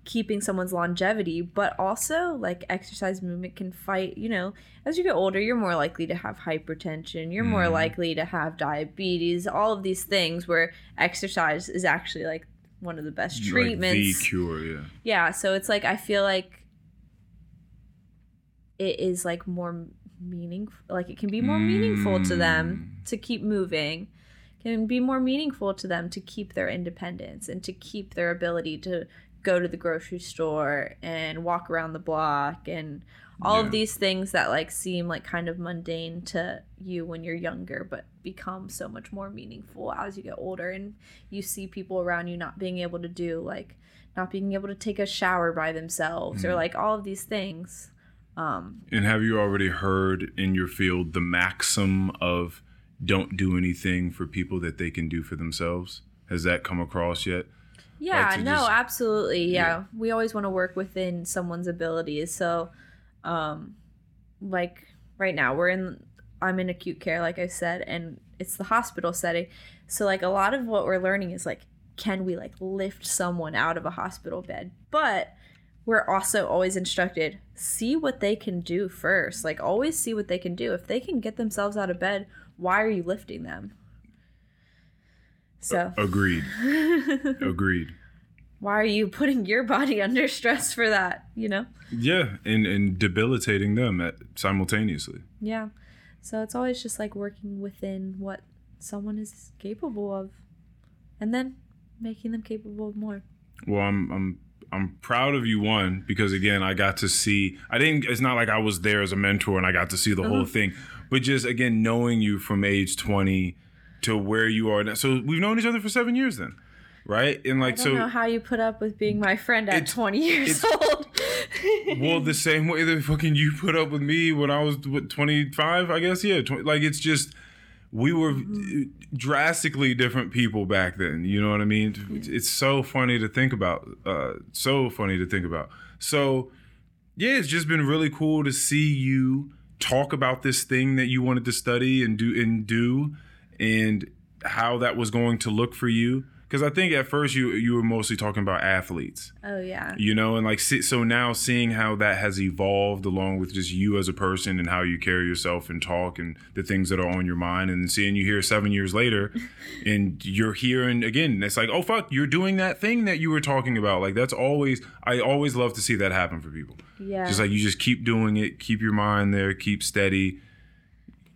B: keeping someone's longevity, but also like exercise movement can fight, you know, as you get older, you're more likely to have hypertension, you're more
A: Mhm.
B: likely to have diabetes, all of these things where exercise is actually like one of the best treatments
A: Like the cure, yeah.
B: yeah so it's like i feel like it is like more meaningful like it can be more meaningful to them
A: Mm.
B: to keep moving can be more meaningful to them to keep their independence and to keep their ability to go to the grocery store and walk around the block and all
A: Yeah.
B: of these things that like seem like kind of mundane to you when you're younger but become so much more meaningful as you get older and you see people around you not being able to do like not being able to take a shower by themselves or
A: Mhm.
B: like all of these things um
A: And have you already heard in your field the maxim of don't do anything for people that they can do for themselves? Has that come across yet?
B: Yeah,
A: to
B: no,
A: just-
B: absolutely. Yeah.
A: Yeah.
B: We always want to work within someone's abilities. So um like right now we're in I'm in acute care like I said and it's the hospital setting. So like a lot of what we're learning is like can we like lift someone out of a hospital bed? But we're also always instructed see what they can do first. Like always see what they can do. If they can get themselves out of bed, why are you lifting them? So
A: Agreed. Agreed.
B: why are you putting your body under stress for that you know
A: Yeah, and and debilitating them at, simultaneously.
B: yeah so it's always just like working within what someone is capable of and then making them capable of more
A: Well, I'm I'm I'm proud of you one because again, I got to see. I didn't. It's not like I was there as a mentor and I got to see the whole
B: Uh-huh.
A: thing, but just again knowing you from age 20 to where you are now. So we've known each other for seven years then, right? And
B: i
A: like
B: don't
A: so.
B: know how you put up with being my friend at 20 years old
A: well, the same way that fucking you put up with me when I was what, 25, I guess. Yeah, 20, like it's just we were drastically different people back then. You know what I mean? It's so funny to think about. Uh, so funny to think about. So yeah, it's just been really cool to see you talk about this thing that you wanted to study and do and do, and how that was going to look for you. because I think at first you you were mostly talking about athletes,
B: Oh yeah.
A: you know, and like so now seeing how that has evolved along with just you as a person and how you carry yourself and talk and the things that are on your mind, and seeing you here seven years later, and you're here and again it's like oh fuck you're doing that thing that you were talking about like that's always I always love to see that happen for people.
B: Yeah.
A: Just like you just keep doing it, keep your mind there, keep steady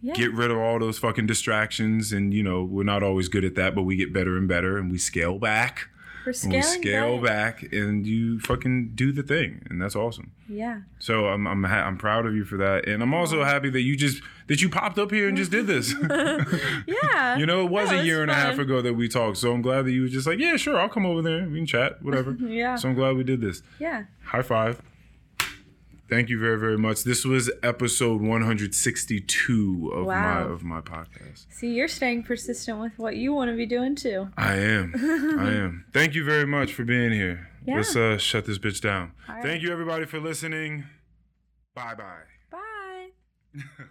B: yeah.
A: get rid of all those fucking distractions and you know we're not always good at that but we get better and better and we scale back
B: We're scaling
A: we scale
B: back.
A: back and you fucking do the thing and that's awesome
B: Yeah.
A: so i'm i'm, ha- I'm proud of you for that and i'm also happy that you just that you popped up here and just did this
B: Yeah.
A: you know it was
B: No,
A: a year and a half ago that we talked so i'm glad that you were just like yeah sure i'll come over there we can chat whatever
B: Yeah.
A: so i'm glad we did this
B: Yeah.
A: high five thank you very very much this was episode 162 of my of my podcast
B: See, you're staying persistent with what you want to be doing too.
A: I am. I am. Thank you very much for being here.
B: Yeah.
A: Let's uh, shut this bitch down.
B: Right.
A: Thank you, everybody, for listening. Bye bye.
B: Bye.